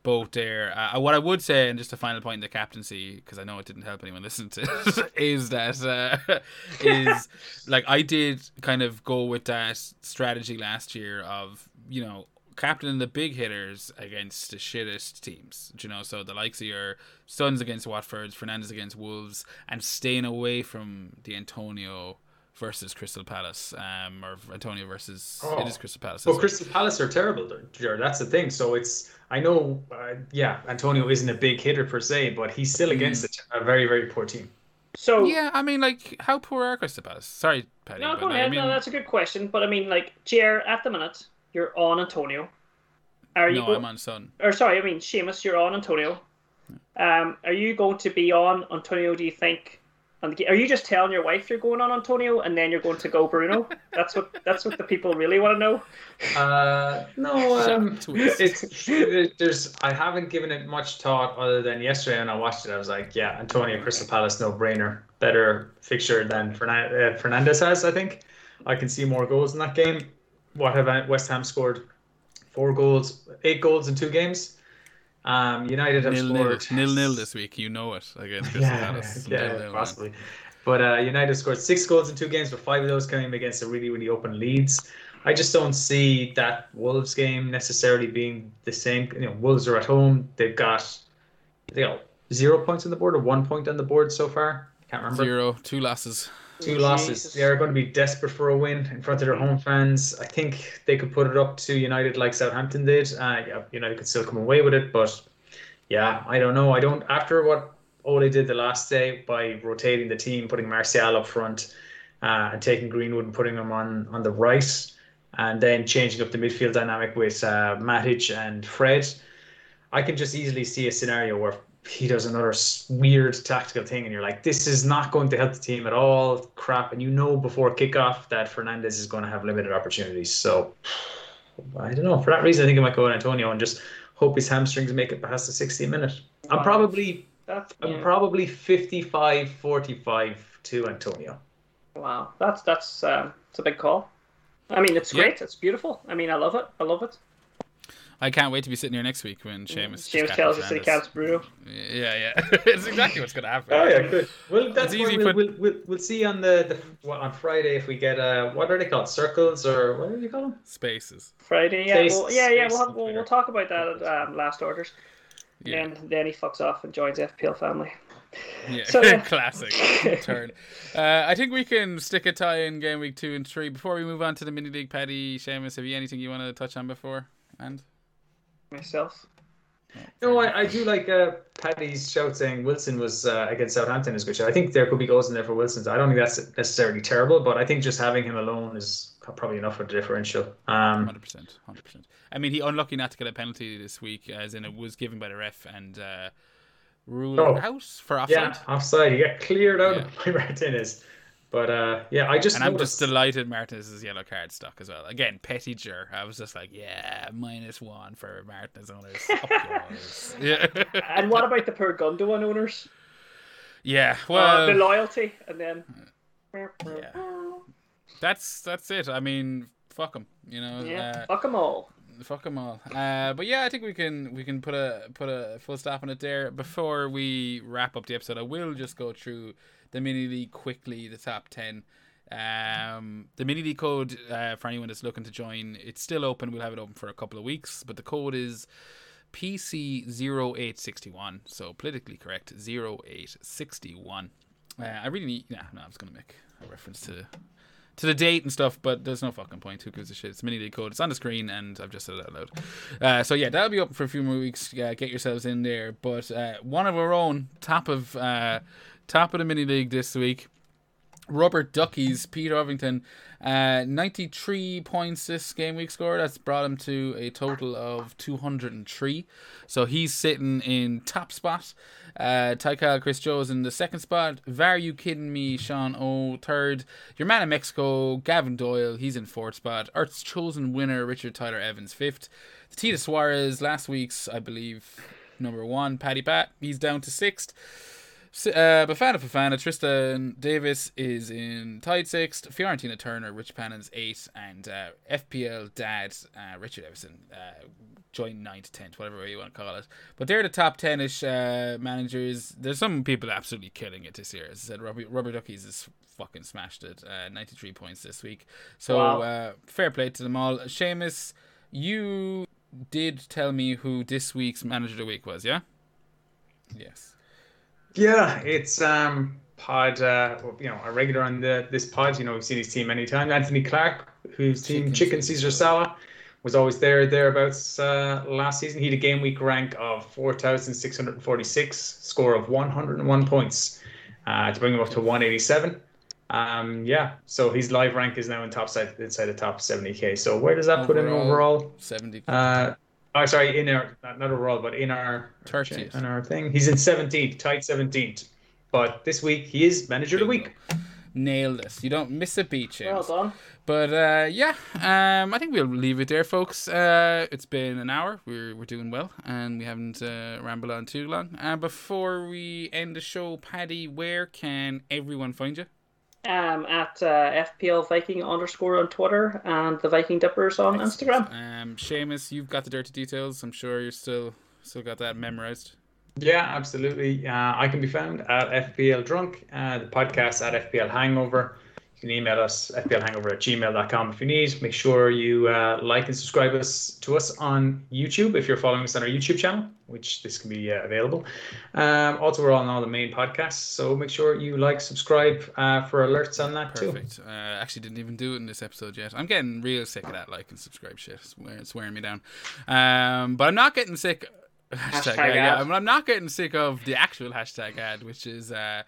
boat there. Uh, what I would say, and just a final point in the captaincy, because I know it didn't help anyone listen to it, (laughs) is that uh, (laughs) is like I did kind of go with that strategy last year of you know captaining the big hitters against the shittest teams. You know, so the likes of your Sons against Watford, Fernandes against Wolves, and staying away from the Antonio versus Crystal Palace, um, or Antonio versus oh. it is Crystal Palace. Well, Crystal Palace are terrible, Jared. That's the thing. So it's I know, uh, yeah, Antonio isn't a big hitter per se, but he's still mm. against a, a very very poor team. So yeah, I mean, like, how poor are Crystal Palace? Sorry, Paddy. No, go ahead. I mean, no, that's a good question. But I mean, like, Jer, at the minute, you're on Antonio. Are you? No, go- I'm on Son. Or sorry, I mean, Seamus, you're on Antonio. Um, are you going to be on Antonio? Do you think are you just telling your wife you're going on Antonio and then you're going to go Bruno? (laughs) That's what that's what the people really want to know. Uh, no, (laughs) um, it's it, there's I haven't given it much thought other than yesterday when I watched it. I was like, yeah, Antonio Crystal Palace, no brainer, better fixture than uh, Fernandes has. I think I can see more goals in that game. What have West Ham scored? Four goals, eight goals in two games. Um, United have nil, scored nil, nil nil this week. You know it against yeah, Palace. (laughs) Yeah, nil, nil, possibly. Man. But uh, United scored six goals in two games, but five of those came against a really, really open Leeds. I just don't see that Wolves game necessarily being the same. You know, Wolves are at home. They've got they got zero points on the board or one point on the board so far. Can't remember. Zero, two losses. Two losses. They're going to be desperate for a win in front of their home fans. I think they could put it up to United like Southampton did. Uh, yeah, United could still come away with it, but yeah, I don't know. I don't. After what Ole did the last day by rotating the team, putting Martial up front, uh, and taking Greenwood and putting him on on the right, and then changing up the midfield dynamic with uh, Matic and Fred, I can just easily see a scenario where he does another weird tactical thing, and you're like, this is not going to help the team at all. Crap, and you know before kickoff that Fernandes is going to have limited opportunities. So I don't know. For that reason, I think I might go with Antonio and just hope his hamstrings make it past the 60 minute. I'm probably that's, yeah. I'm probably 55 45 to Antonio. Wow, that's that's um, it's a big call. I mean, it's great. It's beautiful. I mean, I love it. I love it. I can't wait to be sitting here next week when Seamus. Seamus tells us that he caps Bruno. Yeah, yeah, (laughs) it's exactly what's going to happen. Oh yeah, good. Well, that's it's easy. We'll, we'll, we'll, we'll, see on the, the on Friday if we get uh what are they called circles or what do you call them? Spaces. Friday, yeah, well, yeah, yeah. We'll, have, we'll, we'll talk about that at um, last orders. Yeah. And then he fucks off and joins FPL family. Yeah, so, (laughs) classic (laughs) turn. Uh, I think we can stick a tie in game week two and three. Before we move on to the mini league, Paddy, Seamus, have you anything you want to touch on before? And myself. No, I, I do like uh, Paddy's shout saying Wilson was uh, against Southampton is good show. I think there could be goals in there for Wilson. I don't think that's necessarily terrible, but I think just having him alone is probably enough for the differential. Um, hundred percent, hundred percent. I mean, he unlucky not to get a penalty this week, as in it was given by the ref and uh, ruled oh, out for offside. Yeah, offside. He got cleared out yeah. (laughs) by Martinez. But uh, yeah, I just and noticed... I'm just delighted Martinez's yellow card stuck as well. Again, petty jerk. I was just like, yeah, minus one for Martinez owners. (laughs) yeah. (laughs) and what about the poor Gundogan owners? Yeah, well, uh, the loyalty, and then yeah, that's that's it. I mean, fuck them. You know, yeah, uh, fuck them all. Fuck them all. Uh, but yeah, I think we can we can put a put a full stop on it there. Before we wrap up the episode, I will just go through the mini league quickly, the top 10. Um, the mini league code uh, for anyone that's looking to join, it's still open. We'll have it open for a couple of weeks, but the code is PC0861. So politically correct 0861. Uh, I really need. Nah, no, I was going to make a reference to to the date and stuff, but there's no fucking point. Who gives a shit? It's mini league code. It's on the screen, and I've just said it out loud. Uh, so yeah, that'll be up for a few more weeks. Uh, get yourselves in there. But uh, one of our own top of uh, top of the mini league this week. Robert Duckies, Peter Ovington, uh, 93 points this game week score. That's brought him to a total of 203. So he's sitting in top spot. Uh, Tykal Chris Joe is in the second spot. Var you kidding me? Sean O third. Your man in Mexico, Gavin Doyle, he's in fourth spot. Earth's chosen winner, Richard Tyler Evans fifth. Tita Suarez, last week's I believe number one. Paddy Pat, he's down to sixth. Uh, Bafana Fafana, Tristan Davis is in tied sixth. Fiorentina Turner, Rich Pannon's eighth, and uh, FPL dad uh, Richard Everson uh, joined ninth, tenth, whatever way you want to call it. But they're the top ten-ish uh, managers. There's some people absolutely killing it this year. As I said, Robert, Robert Duckies is fucking smashed it. Uh, 93 points this week. So Wow. uh, fair play to them all. Seamus, you did tell me who this week's manager of the week was, yeah? Yes. Yeah, it's um pod uh you know a regular on the this pod. You know we've seen his team many times. Anthony Clark, whose team Chicken Caesar Salah was always there thereabouts uh, last season. He had a game week rank of four thousand six hundred forty six, score of one hundred and one points uh, to bring him up to one eighty seven. Um, yeah, so his live rank is now in top side inside the top seventy k. So where does that put him Overall, overall? 70. Uh, oh, sorry, in our not not overall, but in our 30th. in our thing, he's in seventeenth, tight seventeenth. But this week he is manager of the week. Nailed this. You don't miss a beat, Well done. But uh, yeah, um, I think we'll leave it there, folks. Uh, it's been an hour. We're we're doing well, and we haven't uh, rambled on too long. Uh, before we end the show, Paddy, where can everyone find you? Um, at uh, FPL Viking underscore on Twitter and the Viking Dippers on Instagram. Um, Seamus, you've got the dirty details. I'm sure you're still still got that memorized. Yeah, absolutely. Uh, I can be found at FPL Drunk, uh, the podcast at FPL Hangover. You can email us, fplhangover at gmail.com if you need. Make sure you uh, like and subscribe us to us on YouTube if you're following us on our YouTube channel, which this can be uh, available. Um, also, we're on all the main podcasts, so make sure you like, subscribe uh, for alerts on that too. Perfect. Uh, actually, didn't even do it in this episode yet. I'm getting real sick of that like and subscribe shit. It's wearing, it's wearing me down. Um, but I'm not getting sick. (laughs) Hashtag, Hashtag ad, yeah, ad. I'm, I'm not getting sick of the actual hashtag ad, which is uh,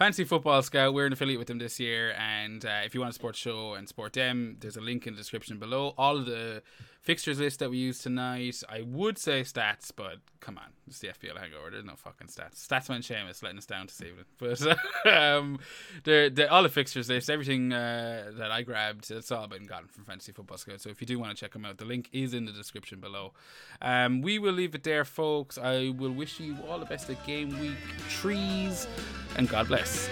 Fantasy Football Scout. We're an affiliate with them this year, and uh, if you want to support the show and support them, there's a link in the description below. All the fixtures list that we use tonight. I would say stats, but come on, it's the FPL hangover. There's no fucking stats. Statsman Seamus letting us down this (laughs) evening. But um, the, the all the fixtures list, everything uh, that I grabbed, it's all been gotten from Fantasy Football Scout. So if you do want to check them out, the link is in the description below. Um, we will leave it there, folks. I will wish you all the best at game week trees, and God bless.